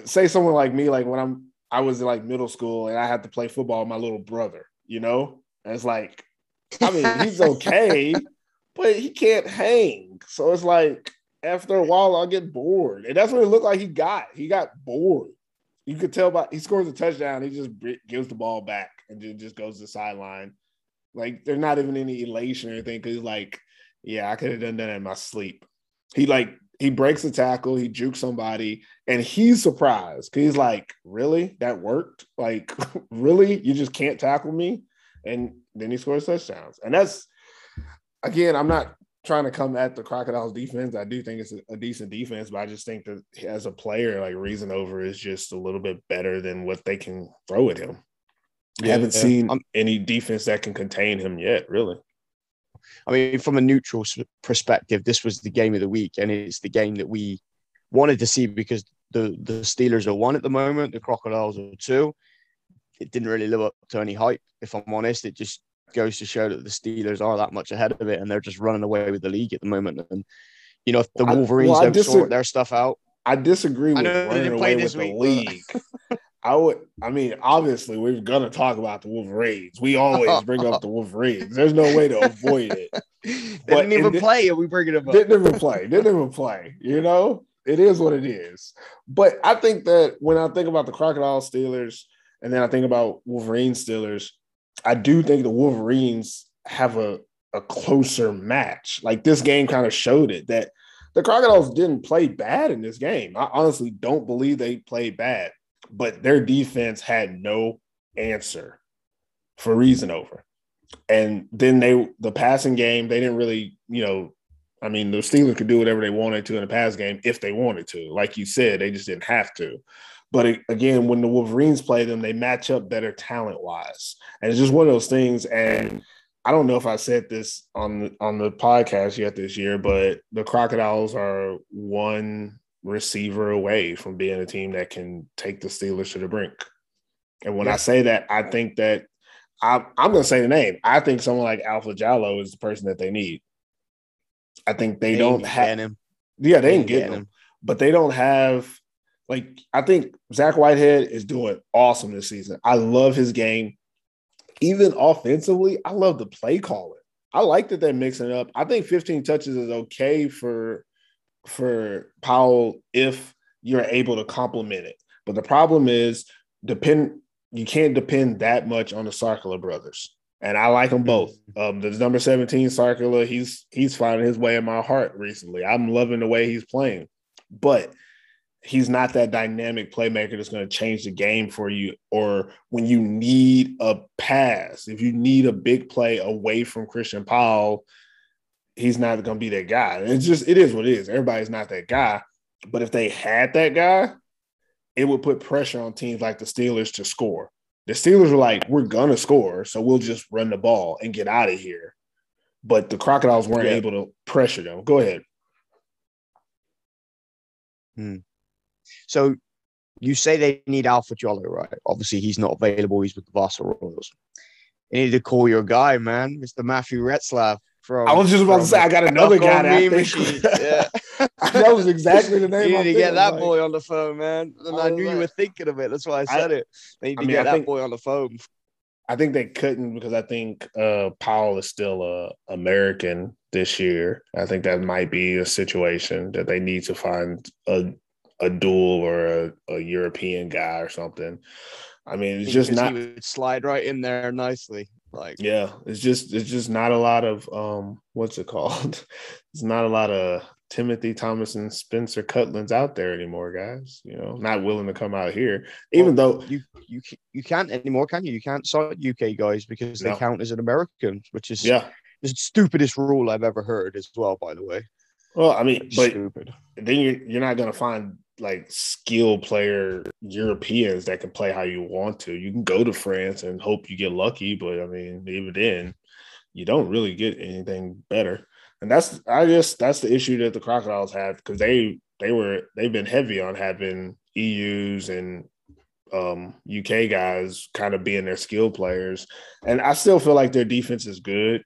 say someone like me, like when I'm I was in like middle school and I had to play football with my little brother, you know, and it's like, I mean, he's okay, but he can't hang. So it's like after a while, I'll get bored, and that's what it looked like. He got he got bored. You could tell by he scores a touchdown. He just gives the ball back and just goes to the sideline. Like there's not even any elation or anything because he's like, yeah, I could have done that in my sleep. He like he breaks a tackle, he jukes somebody, and he's surprised because he's like, really, that worked? Like, really, you just can't tackle me? And then he scores touchdowns, and that's again, I'm not trying to come at the Crocodiles defense. I do think it's a, decent defense, but I just think that as a player, like Reasonover is just a little bit better than what they can throw at him. I haven't yeah. seen I'm- any defense that can contain him yet, really. I mean, from a neutral perspective, this was the game of the week, and it's the game that we wanted to see because the the Steelers are one at the moment, the Crocodiles are two. It didn't really live up to any hype, if I'm honest. It just goes to show that the Steelers are that much ahead of it, and they're just running away with the league at the moment. And you know, if the I- Wolverines well, I don't dis- sort their stuff out, I disagree I with know running away this with the league. I would. I mean, obviously, we're gonna talk about the Wolverines. We always bring up the Wolverines. There's no way to avoid it. they But didn't even play, and we bring it up. Didn't even play. Didn't even play. You know, it is what it is. But I think that when I think about the Crocodile Steelers, and then I think about Wolverine Steelers, I do think the Wolverines have a a closer match. Like this game kind of showed it that the Crocodiles didn't play bad in this game. I honestly don't believe they played bad, but their defense had no answer for Reasonover. And then they the passing game, they didn't really, you know, I mean, the Steelers could do whatever they wanted to in the pass game if they wanted to. Like you said, they just didn't have to. But again, when the Wolverines play them, they match up better talent wise, and it's just one of those things. And I don't know if I said this on the, on the podcast yet this year, but the Crocodiles are one receiver away from being a team that can take the Steelers to the brink. And when I say that, I think that I'm, I'm going to say the name. I think someone like Alpha Jallo is the person that they need. I think they, ain't don't have. him. Yeah, they Ain't ain't getting getting him, but they don't have. Like I think Zach Whitehead is doing awesome this season. I love his game. Even offensively, I love the play calling. I like that they're mixing it up. I think 15 touches is okay for for Powell if you're able to complement it. But the problem is depend you can't depend that much on the Sarkula brothers. And I like them both. Um, the number 17 Sarkula, he's he's finding his way in my heart recently. I'm loving the way he's playing, but he's not that dynamic playmaker that's going to change the game for you. Or when you need a pass, if you need a big play away from Christian Powell, he's not going to be that guy. And it's just it is what it is. Everybody's not that guy. But if they had that guy, it would put pressure on teams like the Steelers to score. The Steelers were like, we're gonna score, so we'll just run the ball and get out of here. But the Crocodiles weren't Yeah. able to pressure them. Go ahead. Hmm. So you say they need Alpha Jallo, right? Obviously, he's not available. He's with the Wasa Royals. You need to call your guy, man, Mr. Matthew Retzlaff. From, I was just about to say I got another guy on that I Me. Yeah. that was exactly the name. You need to get that Like, boy on the phone, man. And I I, knew you were thinking of it. That's why I I- said it. They need I to mean, get I that think- boy on the phone. I think they couldn't because I think uh, Powell is still a American this year. I think that might be a situation that they need to find a a dual or a, a European guy or something. I mean, it's just not. slide right in there nicely. Like Yeah, it's just it's just not a lot of um what's it called? It's not a lot of Timothy Thomas and Spencer Cutlands out there anymore, guys. You know, not willing to come out here, even though you you you can't anymore, can you? You can't cite UK guys because they No. count as an American, which is yeah. the stupidest rule I've ever heard as well. By the way, Well, I mean, but stupid. then you're you're not gonna find like skill player Europeans that can play how you want to. You can go to France and hope you get lucky, but I mean, even then, you don't really get anything better. And that's I guess that's the issue that the crocodiles have because they they were they've been heavy on having EUs and um UK guys kind of being their skill players. And I still feel like their defense is good.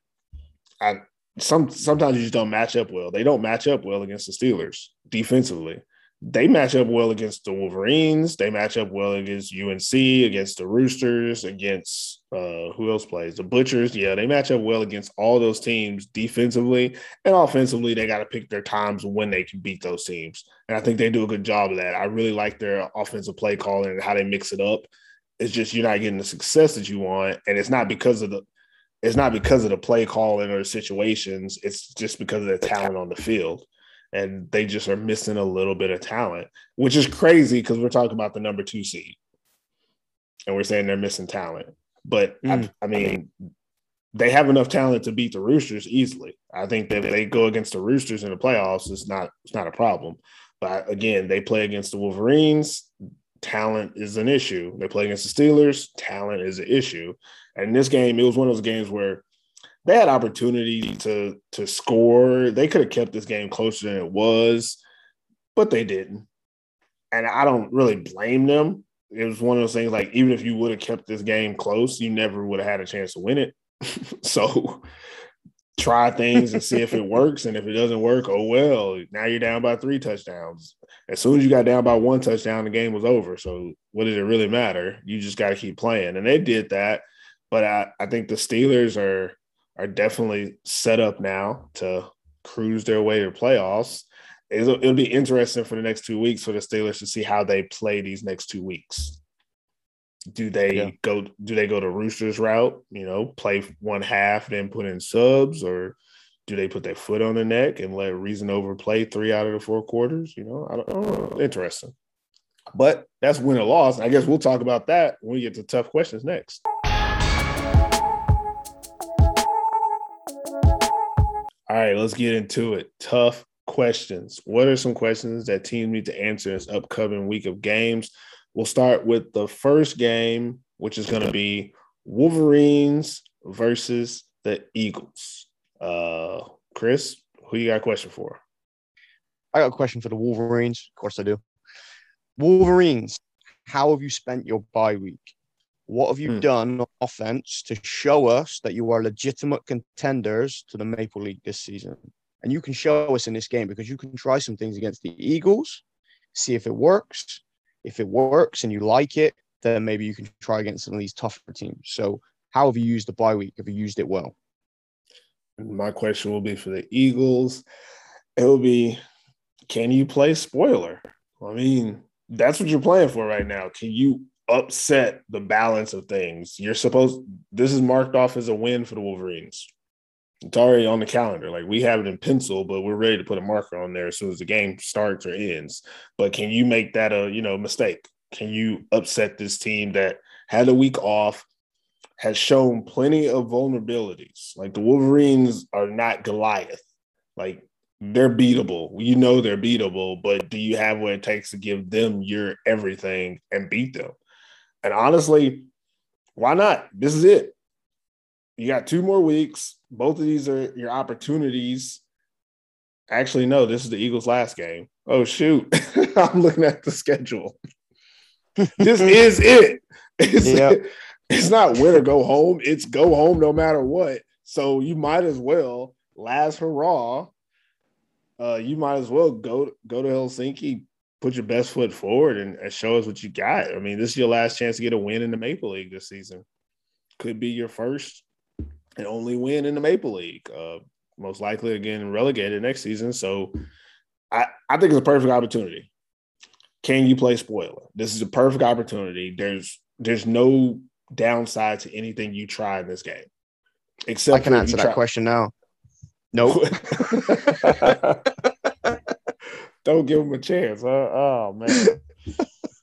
I some sometimes you just don't match up well. They don't match up well against the Steelers defensively. They match up well against the Wolverines. They match up well against UNC, against the Roosters, against uh, who else plays the Butchers. Yeah, they match up well against all those teams defensively and offensively. They got to pick their times when they can beat those teams, and I think they do a good job of that. I really like their offensive play calling and how they mix it up. It's just you're not getting the success that you want, and it's not because of the it's not because of the play calling or the situations. It's just because of the talent on the field. And they just are missing a little bit of talent, which is crazy because we're talking about the number two seed. And we're saying they're missing talent. But Mm. I, I mean, they have enough talent to beat the Roosters easily. I think that if they go against the Roosters in the playoffs, it's not it's not a problem. But again, they play against the Wolverines. Talent is an issue. They play against the Steelers. Talent is an issue. And this game, it was one of those games where they had opportunity to to score. They could have kept this game closer than it was, but they didn't. And I don't really blame them. It was one of those things like even if you would have kept this game close, you never would have had a chance to win it. so try things and see if it works. And if it doesn't work, oh well, now you're down by three touchdowns. As soon as you got down by one touchdown, the game was over. So what did it really matter? You just got to keep playing. And they did that. But I, I think the Steelers are are definitely set up now to cruise their way to playoffs. It'll, it'll be interesting for the next two weeks for the Steelers to see how they play these next two weeks. Do they Yeah. go? Do they go the Roosters route? You know, play one half, then put in subs, or do they put their foot on the neck and let Reasonover play three out of the four quarters? You know, I don't, I don't know. Interesting. But that's win or loss. I guess we'll talk about that when we get to tough questions next. All right, let's get into it. Tough questions. What are some questions that teams need to answer this upcoming week of games? We'll start with the first game, which is going to be Wolverines versus the Eagles. Uh, Chris, who you got a question for? I got a question for the Wolverines. Of course, I do. Wolverines, how have you spent your bye week? What have you Hmm. done on offense to show us that you are legitimate contenders to the Maple League this season? And you can show us in this game because you can try some things against the Eagles, see if it works. If it works and you like it, then maybe you can try against some of these tougher teams. So, how have you used the bye week? Have you used it well? My question will be for the Eagles. It will be can you play spoiler? I mean, that's what you're playing for right now. Can you upset the balance of things? You're supposed this is marked off as a win for the Wolverines. It's already on the calendar. Like we have it in pencil, but we're ready to put a marker on there as soon as the game starts or ends. But can you make that a, you know, mistake? Can you upset this team that had a week off, has shown plenty of vulnerabilities. Like the Wolverines are not Goliath. Like they're beatable. You know they're beatable, but do you have what it takes to give them your everything and beat them? And honestly, why not? This is it. You got two more weeks. Both of these are your opportunities. Actually, no, this is the Eagles' last game. Oh, shoot. I'm looking at the schedule. this is it. It's, Yep. it's not win or go home. It's go home no matter what. So you might as well last hurrah. Uh, you might as well go go to Helsinki, put your best foot forward, and, and show us what you got. I mean, this is your last chance to get a win in the Maple League this season. Could be your first and only win in the Maple League. Uh, most likely again relegated next season. So I, I think it's a perfect opportunity. Can you play spoiler? This is a perfect opportunity. There's there's no downside to anything you try in this game. Except I can answer that try- question now. Nope. Don't give him a chance. Huh? Oh man.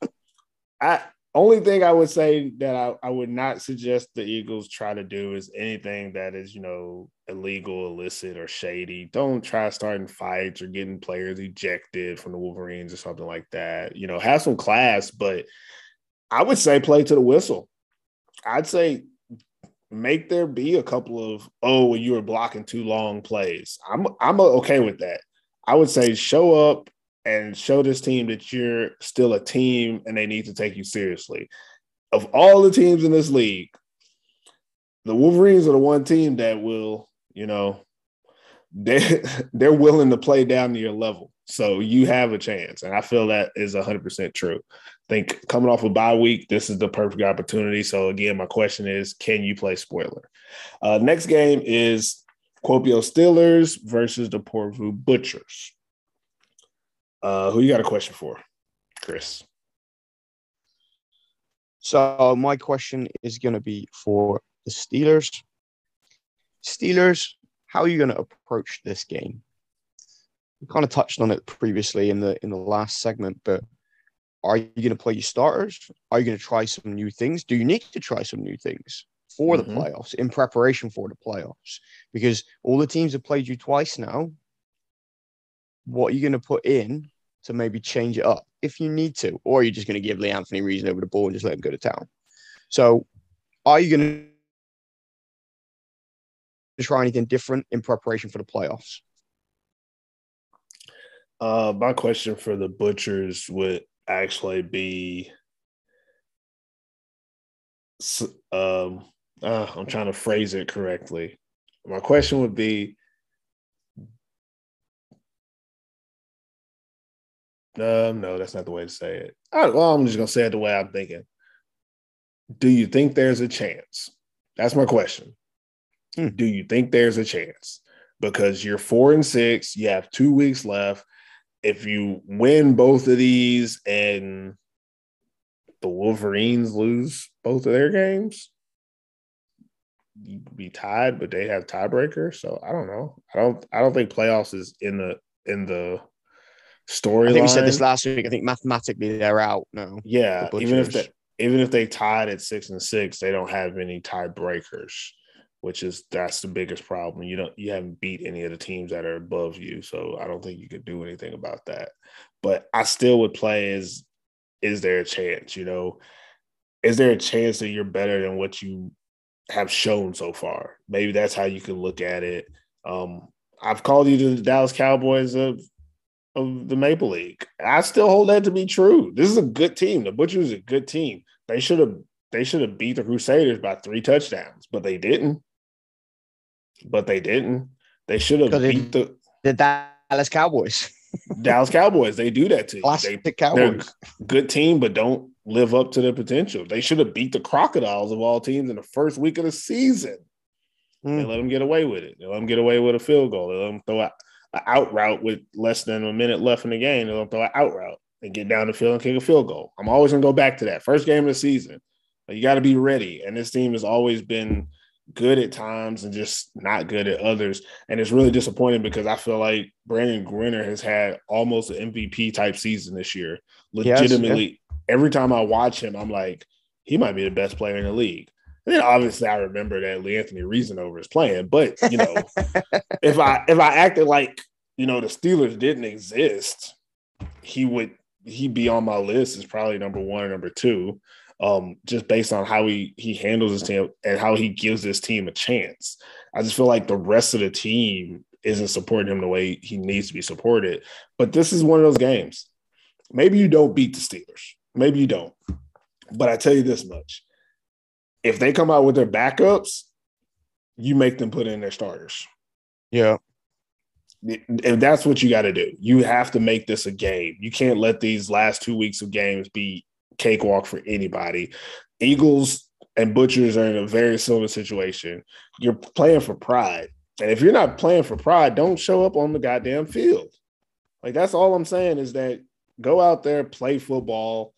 I only thing I would say that I, I would not suggest the Eagles try to do is anything that is, you know, illegal, illicit, or shady. Don't try starting fights or getting players ejected from the Wolverines or something like that. You know, have some class, but I would say play to the whistle. I'd say make there be a couple of oh, when you were blocking too long plays. I'm I'm okay with that. I would say show up and show this team that you're still a team and they need to take you seriously. Of all the teams in this league, the Wolverines are the one team that will, you know, they they're willing to play down to your level. So you have a chance. And I feel that is 100% true. I think coming off a bye week, this is the perfect opportunity. So again, my question is, can you play spoiler? Uh, next game is Kuopio Steelers versus the Porvoo Butchers. Uh, who you got a question for, Chris? So my question is going to be for the Steelers. Steelers, how are you going to approach this game? We kind of touched on it previously in the in the last segment, but are you going to play your starters? Are you going to try some new things? Do you need to try some new things for the Mhm. playoffs in preparation for the playoffs? Because all the teams have played you twice now. What are you going to put in to maybe change it up if you need to, or are you just going to give Lee Anthony Reasonover the ball and just let him go to town? So, are you going to try anything different in preparation for the playoffs? Uh, my question for the Butchers would actually be, um, uh, I'm trying to phrase it correctly. My question would be, um, no, that's not the way to say it. I, well, I'm just gonna say it the way I'm thinking. Do you think there's a chance? That's my question. Hmm. Do you think there's a chance? Because you're four and six, you have two weeks left if you win both of these and the Wolverines lose both of their games, be tied, but they have tiebreaker. So I don't know. I don't I don't think playoffs is in the in the storyline. I think we said this last week. I think mathematically they're out now. Yeah, even if they even if they tied at six and six, they don't have any tiebreakers, which is that's the biggest problem. You don't you haven't beat any of the teams that are above you, so I don't think you could do anything about that. But I still would play as is there a chance, you know? Is there a chance that you're better than what you have shown so far? Maybe that's how you can look at it. Um, I've called you the Dallas Cowboys of of the Maple League. I still hold that to be true. This is a good team. The Butchers is a good team. They should have they should have beat the Crusaders by three touchdowns, but they didn't. But they didn't. They should have beat the The Dallas Cowboys, Dallas Cowboys. They do that to you. They, classic they're Cowboys. good team, but don't live up to their potential. They should have beat the Crocodiles of all teams in the first week of the season. They Mm. let them get away with it. They let them get away with a field goal. They let them throw out an out route with less than a minute left in the game. They let them throw an out route and get down the field and kick a field goal. I'm always going to go back to that. First game of the season. You got to be ready. And this team has always been good at times and just not good at others. And it's really disappointing because I feel like Brandon Gwinner has had almost an MVP type season this year. He has, yeah. Legitimately, every time I watch him, I'm like, he might be the best player in the league. And then obviously I remember that Lee Anthony Reasonover is playing, but you know, if I if I acted like you know the Steelers didn't exist, he would he'd be on my list as probably number one or number two, um, just based on how he he handles his team and how he gives his team a chance. I just feel like the rest of the team isn't supporting him the way he needs to be supported. But this is one of those games. Maybe you don't beat the Steelers. Maybe you don't. But I tell you this much if they come out with their backups, you make them put in their starters. Yeah. If that's what you got to do, you have to make this a game. You can't let these last two weeks of games be cakewalk for anybody. Eagles and Butchers are in a very similar situation. You're playing for pride. And if you're not playing for pride, don't show up on the goddamn field. Like that's all I'm saying is that go out there, play football,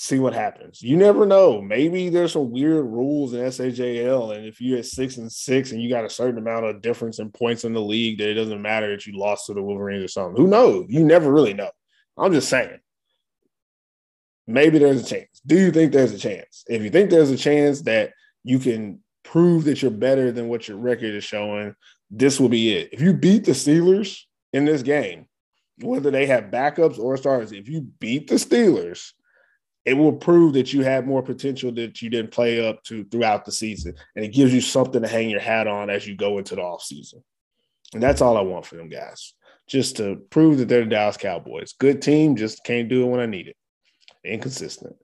see what happens. You never know. Maybe there's some weird rules in SAJL, and if you're at six and six and you got a certain amount of difference in points in the league, that it doesn't matter that you lost to the Wolverines or something. Who knows? You never really know. I'm just saying. Maybe there's a chance. Do you think there's a chance? If you think there's a chance that you can prove that you're better than what your record is showing, this will be it. If you beat the Steelers in this game, whether they have backups or starters, if you beat the Steelers, it will prove that you had more potential that you didn't play up to throughout the season. And it gives you something to hang your hat on as you go into the offseason. And that's all I want for them guys. Just to prove that they're the Dallas Cowboys. Good team, just can't do it when I need it. Inconsistent.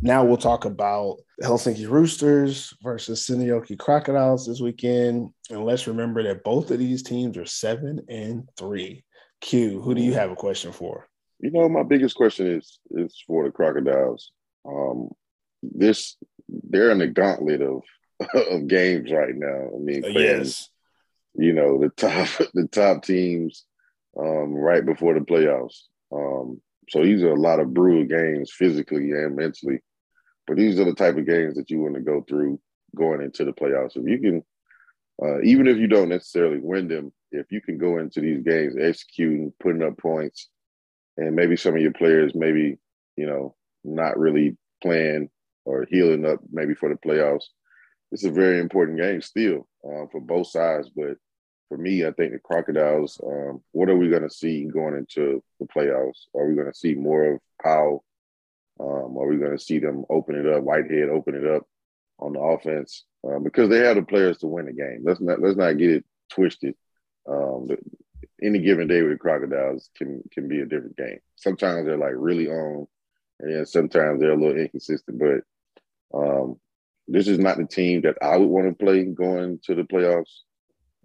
Now we'll talk about the Helsinki Roosters versus Seinäjoki Crocodiles this weekend. And let's remember that both of these teams are seven and three. Q, who do you have a question for? You know, my biggest question is is for the Crocodiles. Um, this they're in the gauntlet of of games right now. I mean, Uh, playing, yes. you know, the top the top teams um, right before the playoffs. Um, so these are a lot of brutal games physically and mentally. But these are the type of games that you want to go through going into the playoffs. If you can, uh, even if you don't necessarily win them, if you can go into these games executing, putting up points, and maybe some of your players maybe you know not really playing or healing up maybe for the playoffs. It's a very important game still um, for both sides, but for me, I think the Crocodiles. Um, what are we going to see going into the playoffs? Are we going to see more of how? Um, are we going to see them open it up, Whitehead open it up on the offense um, because they have the players to win the game. Let's not let's not get it twisted. Um, any given day with the Crocodiles can can be a different game. Sometimes they're like really on, and then sometimes they're a little inconsistent. But um, this is not the team that I would want to play going to the playoffs.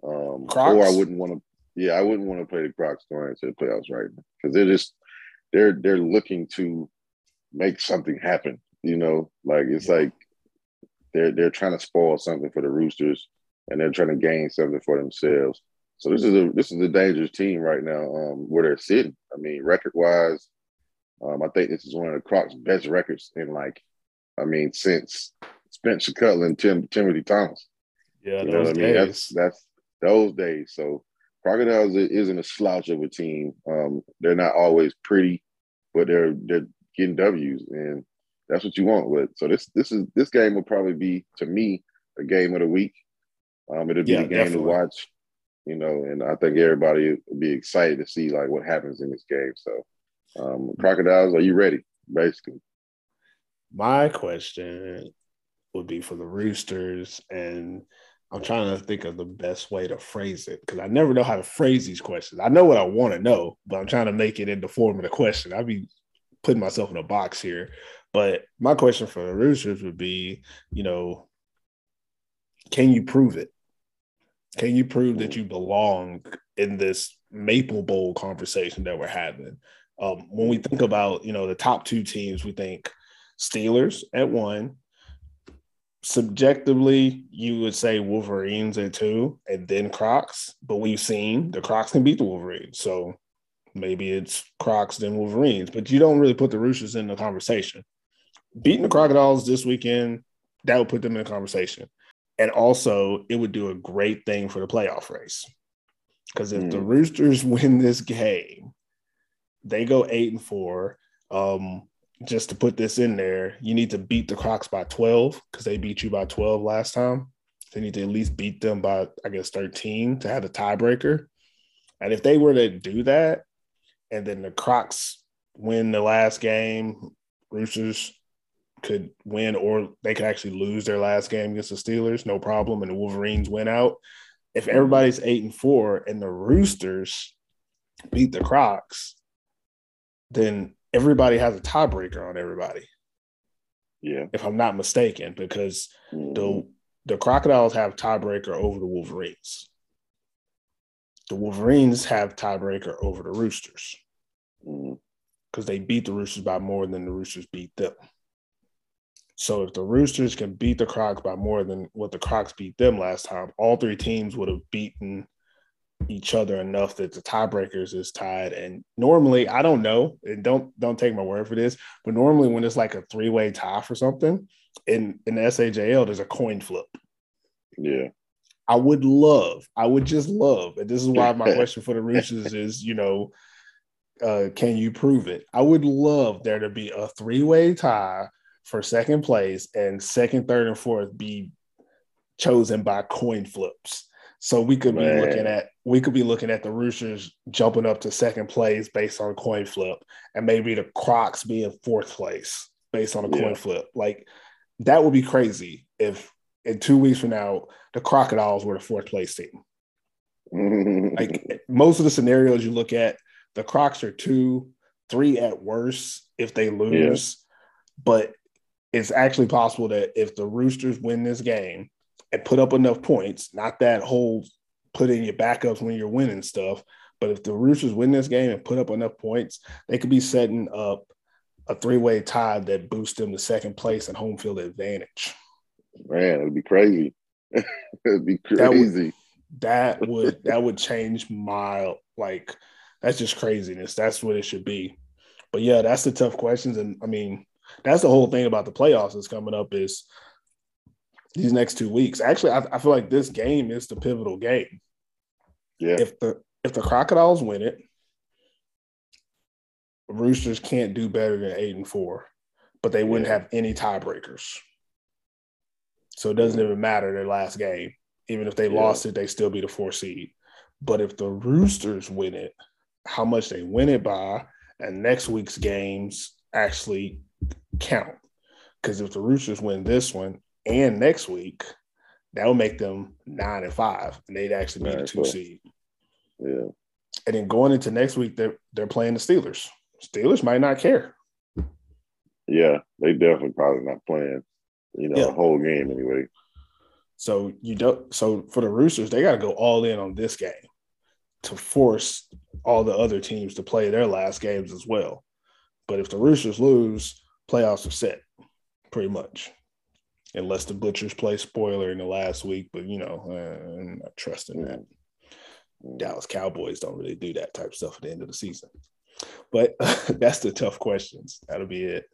Um, Crocs? or I wouldn't want to. Yeah, I wouldn't want to play the Crocs going into the playoffs right now because they're just they're they're looking to make something happen. You know, like it's Yeah. like they're they're trying to spoil something for the Roosters, and they're trying to gain something for themselves. So this is a this is a dangerous team right now um, where they're sitting. I mean, record wise, um, I think this is one of the Crocs' best records in like, I mean, since Spencer Cutler and Tim Timothy Thomas. Yeah, You know those what I mean? days. That's that's those days. So Crocodiles isn't a slouch of a team. Um, they're not always pretty, but they're they're getting W's, and that's what you want with. So this this is this game will probably be to me a game of the week. Um, it'll be Yeah, the game definitely. to watch, you know, and I think everybody will be excited to see like what happens in this game. So, um, Crocodiles, are you ready? Basically, My question would be for the Roosters, and I'm trying to think of the best way to phrase it because I never know how to phrase these questions. I know what I want to know, but I'm trying to make it in the form of the question. I'd be putting myself in a box here. But my question for the Roosters would be, you know, can you prove it? Can you prove that you belong in this Maple Bowl conversation that we're having? Um, when we think about, you know, the top two teams, we think Steelers at one. Subjectively, you would say Wolverines at two, and then Crocs. But we've seen the Crocs can beat the Wolverines, so maybe it's Crocs then Wolverines. But you don't really put the Roosters in the conversation. Beating the Crocodiles this weekend, that would put them in the conversation, and also it would do a great thing for the playoff race. Because if the Mm. Roosters win this game, they go eight and four. Um, just to put this in there, you need to beat the Crocs by 12 because they beat you by 12 last time. They need to at least beat them by, I guess, 13 to have a tiebreaker. And if they were to do that, and then the Crocs win the last game, Roosters could win, or they could actually lose their last game against the Steelers, no problem. And the Wolverines win out. If everybody's eight and four and the Roosters beat the Crocs, then everybody has a tiebreaker on everybody, yeah. if I'm not mistaken, because Mhm. the the Crocodiles have tiebreaker over the Wolverines. The Wolverines have tiebreaker over the Roosters Mhm. because they beat the Roosters by more than the Roosters beat them. So if the Roosters can beat the Crocs by more than what the Crocs beat them last time, all three teams would have beaten each other enough that the tiebreakers is tied. And normally, I don't know, and don't don't take my word for this, but normally when it's like a three way tie for something in in the SAJL, there's a coin flip. Yeah. I would love, I would just love, and this is why my question for the Roosters is, you know, uh, can you prove it? I would love there to be a three way tie for second place and second, third, and fourth be chosen by coin flips. So we could be Man. looking at we could be looking at the Roosters jumping up to second place based on coin flip, and maybe the Crocs being fourth place based on a Yeah. coin flip. Like that would be crazy if in two weeks from now the Crocodiles were the fourth place team. Like most of the scenarios you look at, the Crocs are two, three at worst if they lose. But it's actually possible that if the Roosters win this game and put up enough points, not that whole put in your backups when you're winning stuff, but if the Roosters win this game and put up enough points, they could be setting up a three-way tie that boosts them to second place and home field advantage. Man, it'd be crazy. it'd be That would- crazy. that would that would change my like that's just craziness that's what it should be but yeah that's the tough questions and i mean that's the whole thing about the playoffs that's coming up is these next two weeks actually I, I feel like this game is the pivotal game Yeah. if the if the crocodiles win it roosters can't do better than eight and four but they wouldn't Yeah. have any tiebreakers so it doesn't even matter their last game even if they Yeah. lost it they still be the four seed but if the roosters win it how much they win it by and next week's games actually count because if the roosters win this one and next week that will make them nine and five and they'd actually be the two five. seed Yeah. and then going into next week, they're they're playing the Steelers. Steelers might not care. Yeah. They definitely probably not playing, you know, Yeah. the whole game anyway. So you don't. So for the Roosters, they got to go all in on this game to force all the other teams to play their last games as well. But if the Roosters lose, playoffs are set, pretty much, unless the Butchers play spoiler in the last week. But you know, uh, I'm not trusting that. Dallas Cowboys don't really do that type of stuff at the end of the season. But that's the tough questions. That'll be it.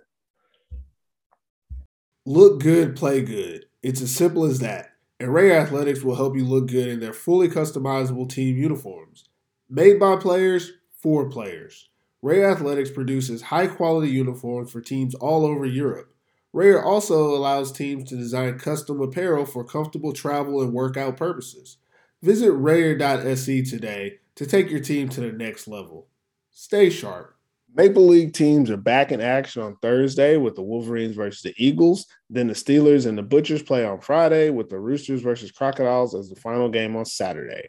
Look good, play good. It's as simple as that. And Ray Athletics will help you look good in their fully customizable team uniforms. Made by players, for players. Ray Athletics produces high quality uniforms for teams all over Europe. Ray also allows teams to design custom apparel for comfortable travel and workout purposes. Visit Rayer.se today to take your team to the next level. Stay sharp. Maple League teams are back in action on Thursday with the Wolverines versus the Eagles. Then the Steelers and the Butchers play on Friday with the Roosters versus Crocodiles as the final game on Saturday.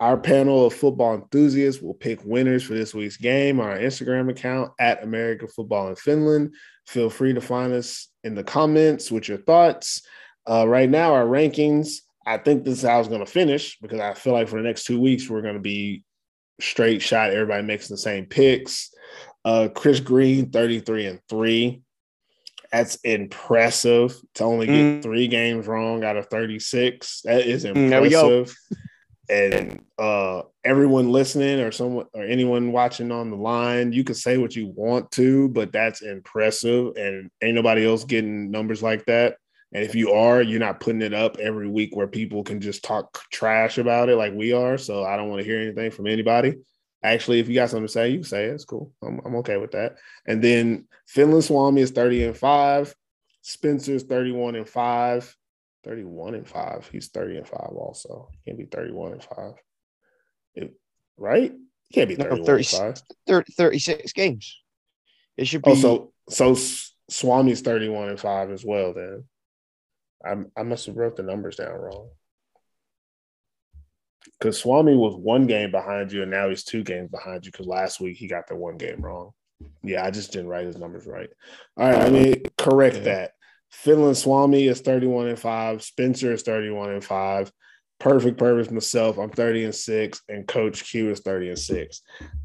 Our panel of football enthusiasts will pick winners for this week's game on our Instagram account at American Football in Finland. Feel free to find us in the comments with your thoughts. Uh, right now, our rankings, I think this is how it's going to finish because I feel like for the next two weeks, we're going to be straight shot, everybody makes the same picks. Uh, Chris Green, 33 and 3. That's impressive to only get Mm. three games wrong out of 36. That is Mm, there we go. impressive. And uh, everyone listening or someone or anyone watching on the line, you can say what you want to, but that's impressive. And ain't nobody else getting numbers like that. And if you are, you're not putting it up every week where people can just talk trash about it like we are. So I don't want to hear anything from anybody. Actually, if you got something to say, you say it. It's cool. I'm, I'm okay with that. And then Finland Swami is 30 and 5. Spencer's 31 and 5. 31 and 5. He's 30 and 5 also. He can't be 31 and 5. It- right? He can't be No, 31 30 and 5. 30, 36 games. It should oh, be. Oh, so so Swami's 31 and 5 as well then. I I must have wrote the numbers down wrong. Because Swami was one game behind you, and now he's two games behind you because last week he got the one game wrong. Yeah, I just didn't write his numbers right. All right, I mean, correct Yeah. that. Finland Swami is 31 and 5. Spencer is 31 and 5. Perfect purpose myself. I'm 30 and 6, and Coach Q is 30 and 6.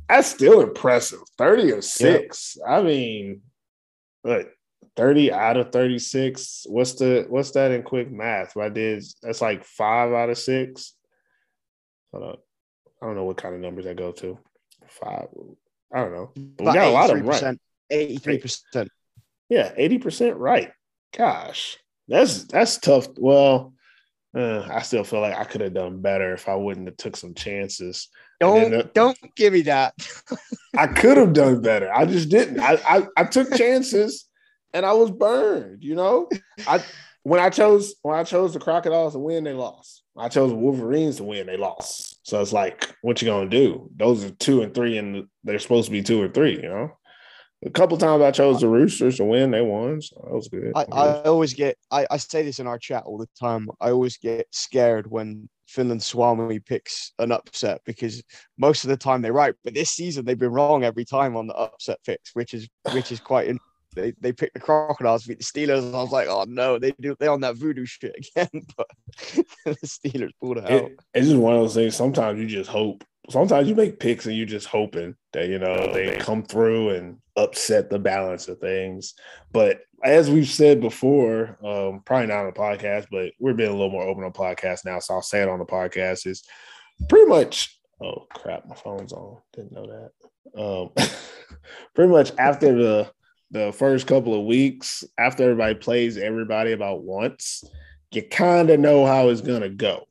That's still impressive. 30 and 6. I mean, what 30 out of 36. What's the what's that in quick math? I did that's like five out of six. Hold on. I don't know what kind of numbers I go to. Five. I don't know. But we got a lot of them right. Eighty-three percent. Yeah, eighty percent right. Gosh, that's that's tough. Well, uh, I still feel like I could have done better if I wouldn't have took some chances. Don't the- don't give me that. I could have done better. I just didn't. I, I I took chances and I was burned. You know, I when I chose when I chose the Crocodiles to win, they lost. I chose the Wolverines to win, they lost. So it's like, what you gonna do? Those are two and three, and they're supposed to be two or three. You know, a couple times I chose the Roosters to win, they won. So that was good. I, I always get I, I say this in our chat all the time. I always get scared when Finland Swami picks an upset because most of the time they're right, but this season they've been wrong every time on the upset picks, which is which is quite. In, they they picked the crocodiles, beat the Steelers, and I was like, oh no, they do they on that voodoo shit again. But the Steelers pulled it out. it, it's just one of those things. Sometimes you just hope. Sometimes you make picks and you're just hoping that you know oh, they come through and upset the balance of things. But as we've said before, um, probably not on the podcast, but we're being a little more open on podcast now. So I'll say it on the podcast is pretty much. Oh crap, my phone's on. Didn't know that. Um, pretty much after the the first couple of weeks, after everybody plays everybody about once, you kind of know how it's gonna go.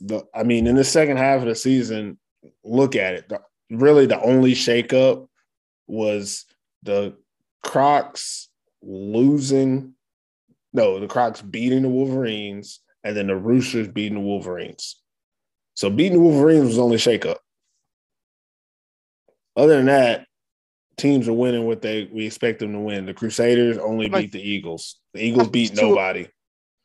The, I mean, in the second half of the season, look at it. The, really, the only shakeup was the Crocs losing. No, the Crocs beating the Wolverines, and then the Roosters beating the Wolverines. So beating the Wolverines was only shakeup. Other than that, teams are winning what they we expect them to win. The Crusaders only beat the Eagles. The Eagles beat two- nobody.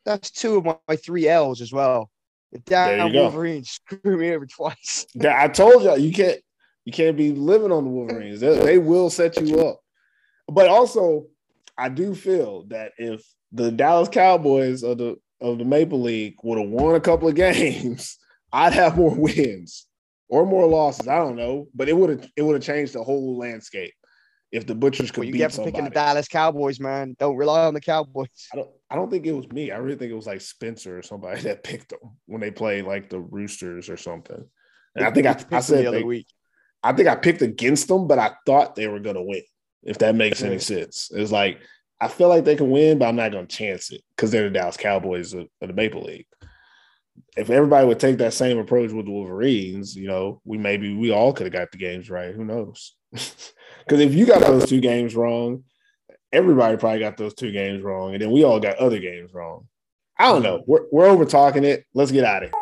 That's two of my, three L's as well. The you go. Wolverines screw me over twice. Yeah, I told y'all you can't you can't be living on the Wolverines. They, they will set you up. But also, I do feel that if the Dallas Cowboys of the of the Maple League would have won a couple of games, I'd have more wins or more losses. I don't know, but it would have it would have changed the whole landscape if the Butchers could But you beat get somebody. picking the Dallas Cowboys, man. Don't rely on the Cowboys. I don't I don't think it was me. I really think it was like Spencer or somebody that picked them when they played like the Roosters or something. And I think I, I said the other they, week. I think I picked against them, but I thought they were going to win. If that makes any mm. sense, it's like I feel like they can win, but I'm not going to chance it because they're the Dallas Cowboys of, of the Maple League. If everybody would take that same approach with the Wolverines, you know, we maybe we all could have got the games right. Who knows? Because if you got those two games wrong, everybody probably got those two games wrong, and then we all got other games wrong. I don't know. We're we're over talking it. Let's get out of here.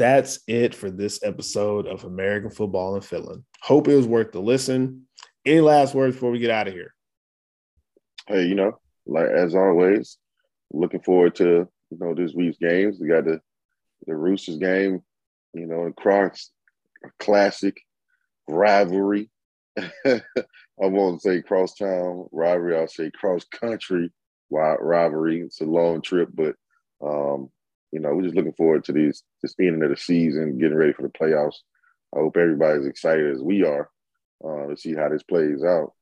That's it for this episode of American Football in Finland. Hope it was worth the listen. Any last words before we get out of here? Hey, you know, like as always, looking forward to you know this week's games. We got the the Roosters game, you know, the Crocs, classic rivalry. I won't say cross town rivalry. I'll say cross country rivalry. It's a long trip, but um, you know, we're just looking forward to these this ending of the season, getting ready for the playoffs. I hope everybody's excited as we are uh, to see how this plays out.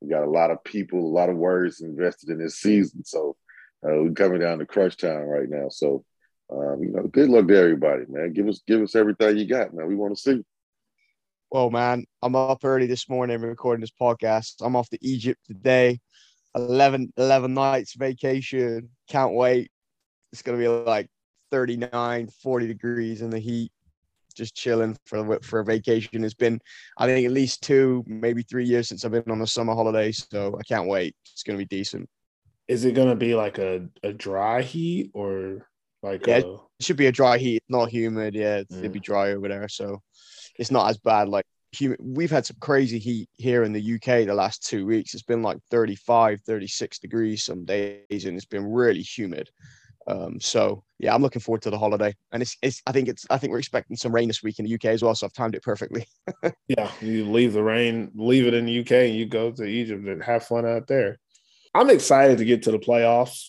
We got a lot of people, a lot of words invested in this season. So uh, we're coming down to crunch time right now. So um, you know, good luck to everybody, man. Give us give us everything you got, man. We want to see. Well, man, I'm up early this morning recording this podcast. I'm off to Egypt today. 11, 11 nights vacation. Can't wait. It's going to be like 39, 40 degrees in the heat. Just chilling for, for a vacation. It's been, I think, at least two, maybe three years since I've been on a summer holiday. So I can't wait. It's going to be decent. Is it going to be like a, a dry heat or like Yeah. a, It should be a dry heat, not humid. Yeah, Mm. it'd be dry over there, so it's not as bad. Like humid. We've had some crazy heat here in the UK the last two weeks. It's been like 35, 36 degrees some days, and it's been really humid. Um, so yeah, I'm looking forward to the holiday, and it's, it's I think it's I think we're expecting some rain this week in the UK as well, so I've timed it perfectly. yeah, you leave the rain, leave it in the UK and you go to Egypt and have fun out there. I'm excited to get to the playoffs.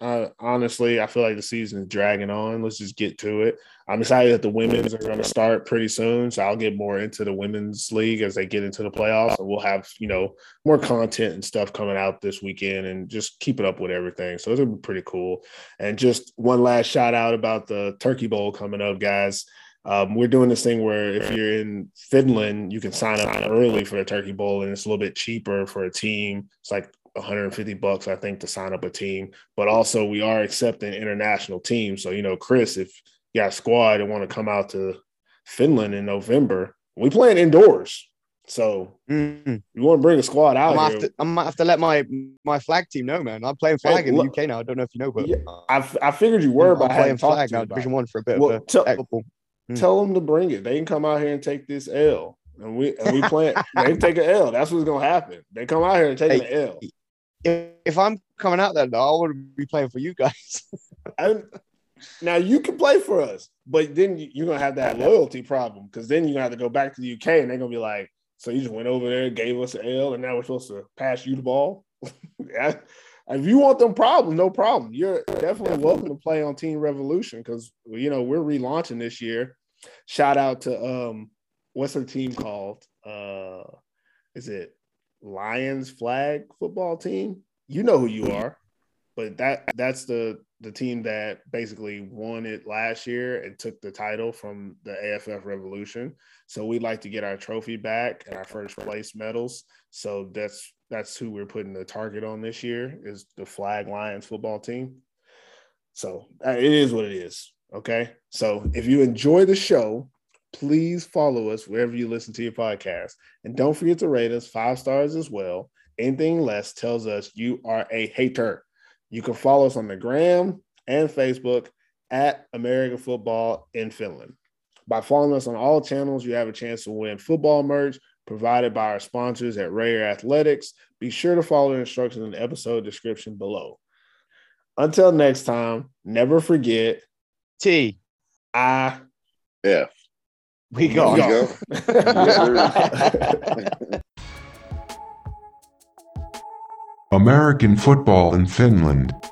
Uh, honestly, I feel like the season is dragging on. Let's just get to it. I'm excited that the women's are going to start pretty soon, so I'll get more into the women's league as they get into the playoffs, and we'll have you know more content and stuff coming out this weekend, and just keep it up with everything. So it'll be pretty cool. And just one last shout out about the Turkey Bowl coming up, guys. Um, we're doing this thing where if you're in Finland, you can sign up early for the Turkey Bowl, and it's a little bit cheaper for a team. It's like 150 bucks, I think, to sign up a team. But also, we are accepting international teams. So, you know, Chris, if got a squad and want to come out to Finland in November, we playing indoors. So, Mm. you want to bring a squad I out might, here. have to, I might have to let my my flag team know, man. I'm playing flag in the look- UK now. I don't know if you know, but Yeah, I, I figured you were, I'm, but I playing flag now, Division. One for a bit Well, football. Mm. Tell them to bring it. They can come out here and take this L. And we and we play. they take an L. That's what's gonna happen. They come out here and take Hey, an L. If, if I'm coming out there, though, I want to be playing for you guys. And now you can play for us, but then you- you're gonna have that loyalty problem because then you're gonna have to go back to the UK and they're gonna be like, "So you just went over there, gave us an L, and now we're supposed to pass you the ball." If you want them problems, no problem. You're definitely welcome to play on Team Revolution because you know we're relaunching this year. Shout out to um, what's her team called? Uh, is it Lions Flag Football Team? You know who you are but that that's the the team that basically won it last year and took the title from the AFF Revolution. So we'd like to get our trophy back and our first place medals. So that's that's who we're putting the target on this year is the Flag Lions football team. So uh, it is what it is. Okay. So if you enjoy the show, please follow us wherever you listen to your podcast. And don't forget to rate us five stars as well. Anything less tells us you are a hater. You can follow us on the gram and Facebook at American Football in Finland. By following us on all channels, you have a chance to win football merch provided by our sponsors at Rare Athletics. Be sure to follow the instructions in the episode description below. Until next time, never forget T, I Yeah. we got. you go. American football in Finland.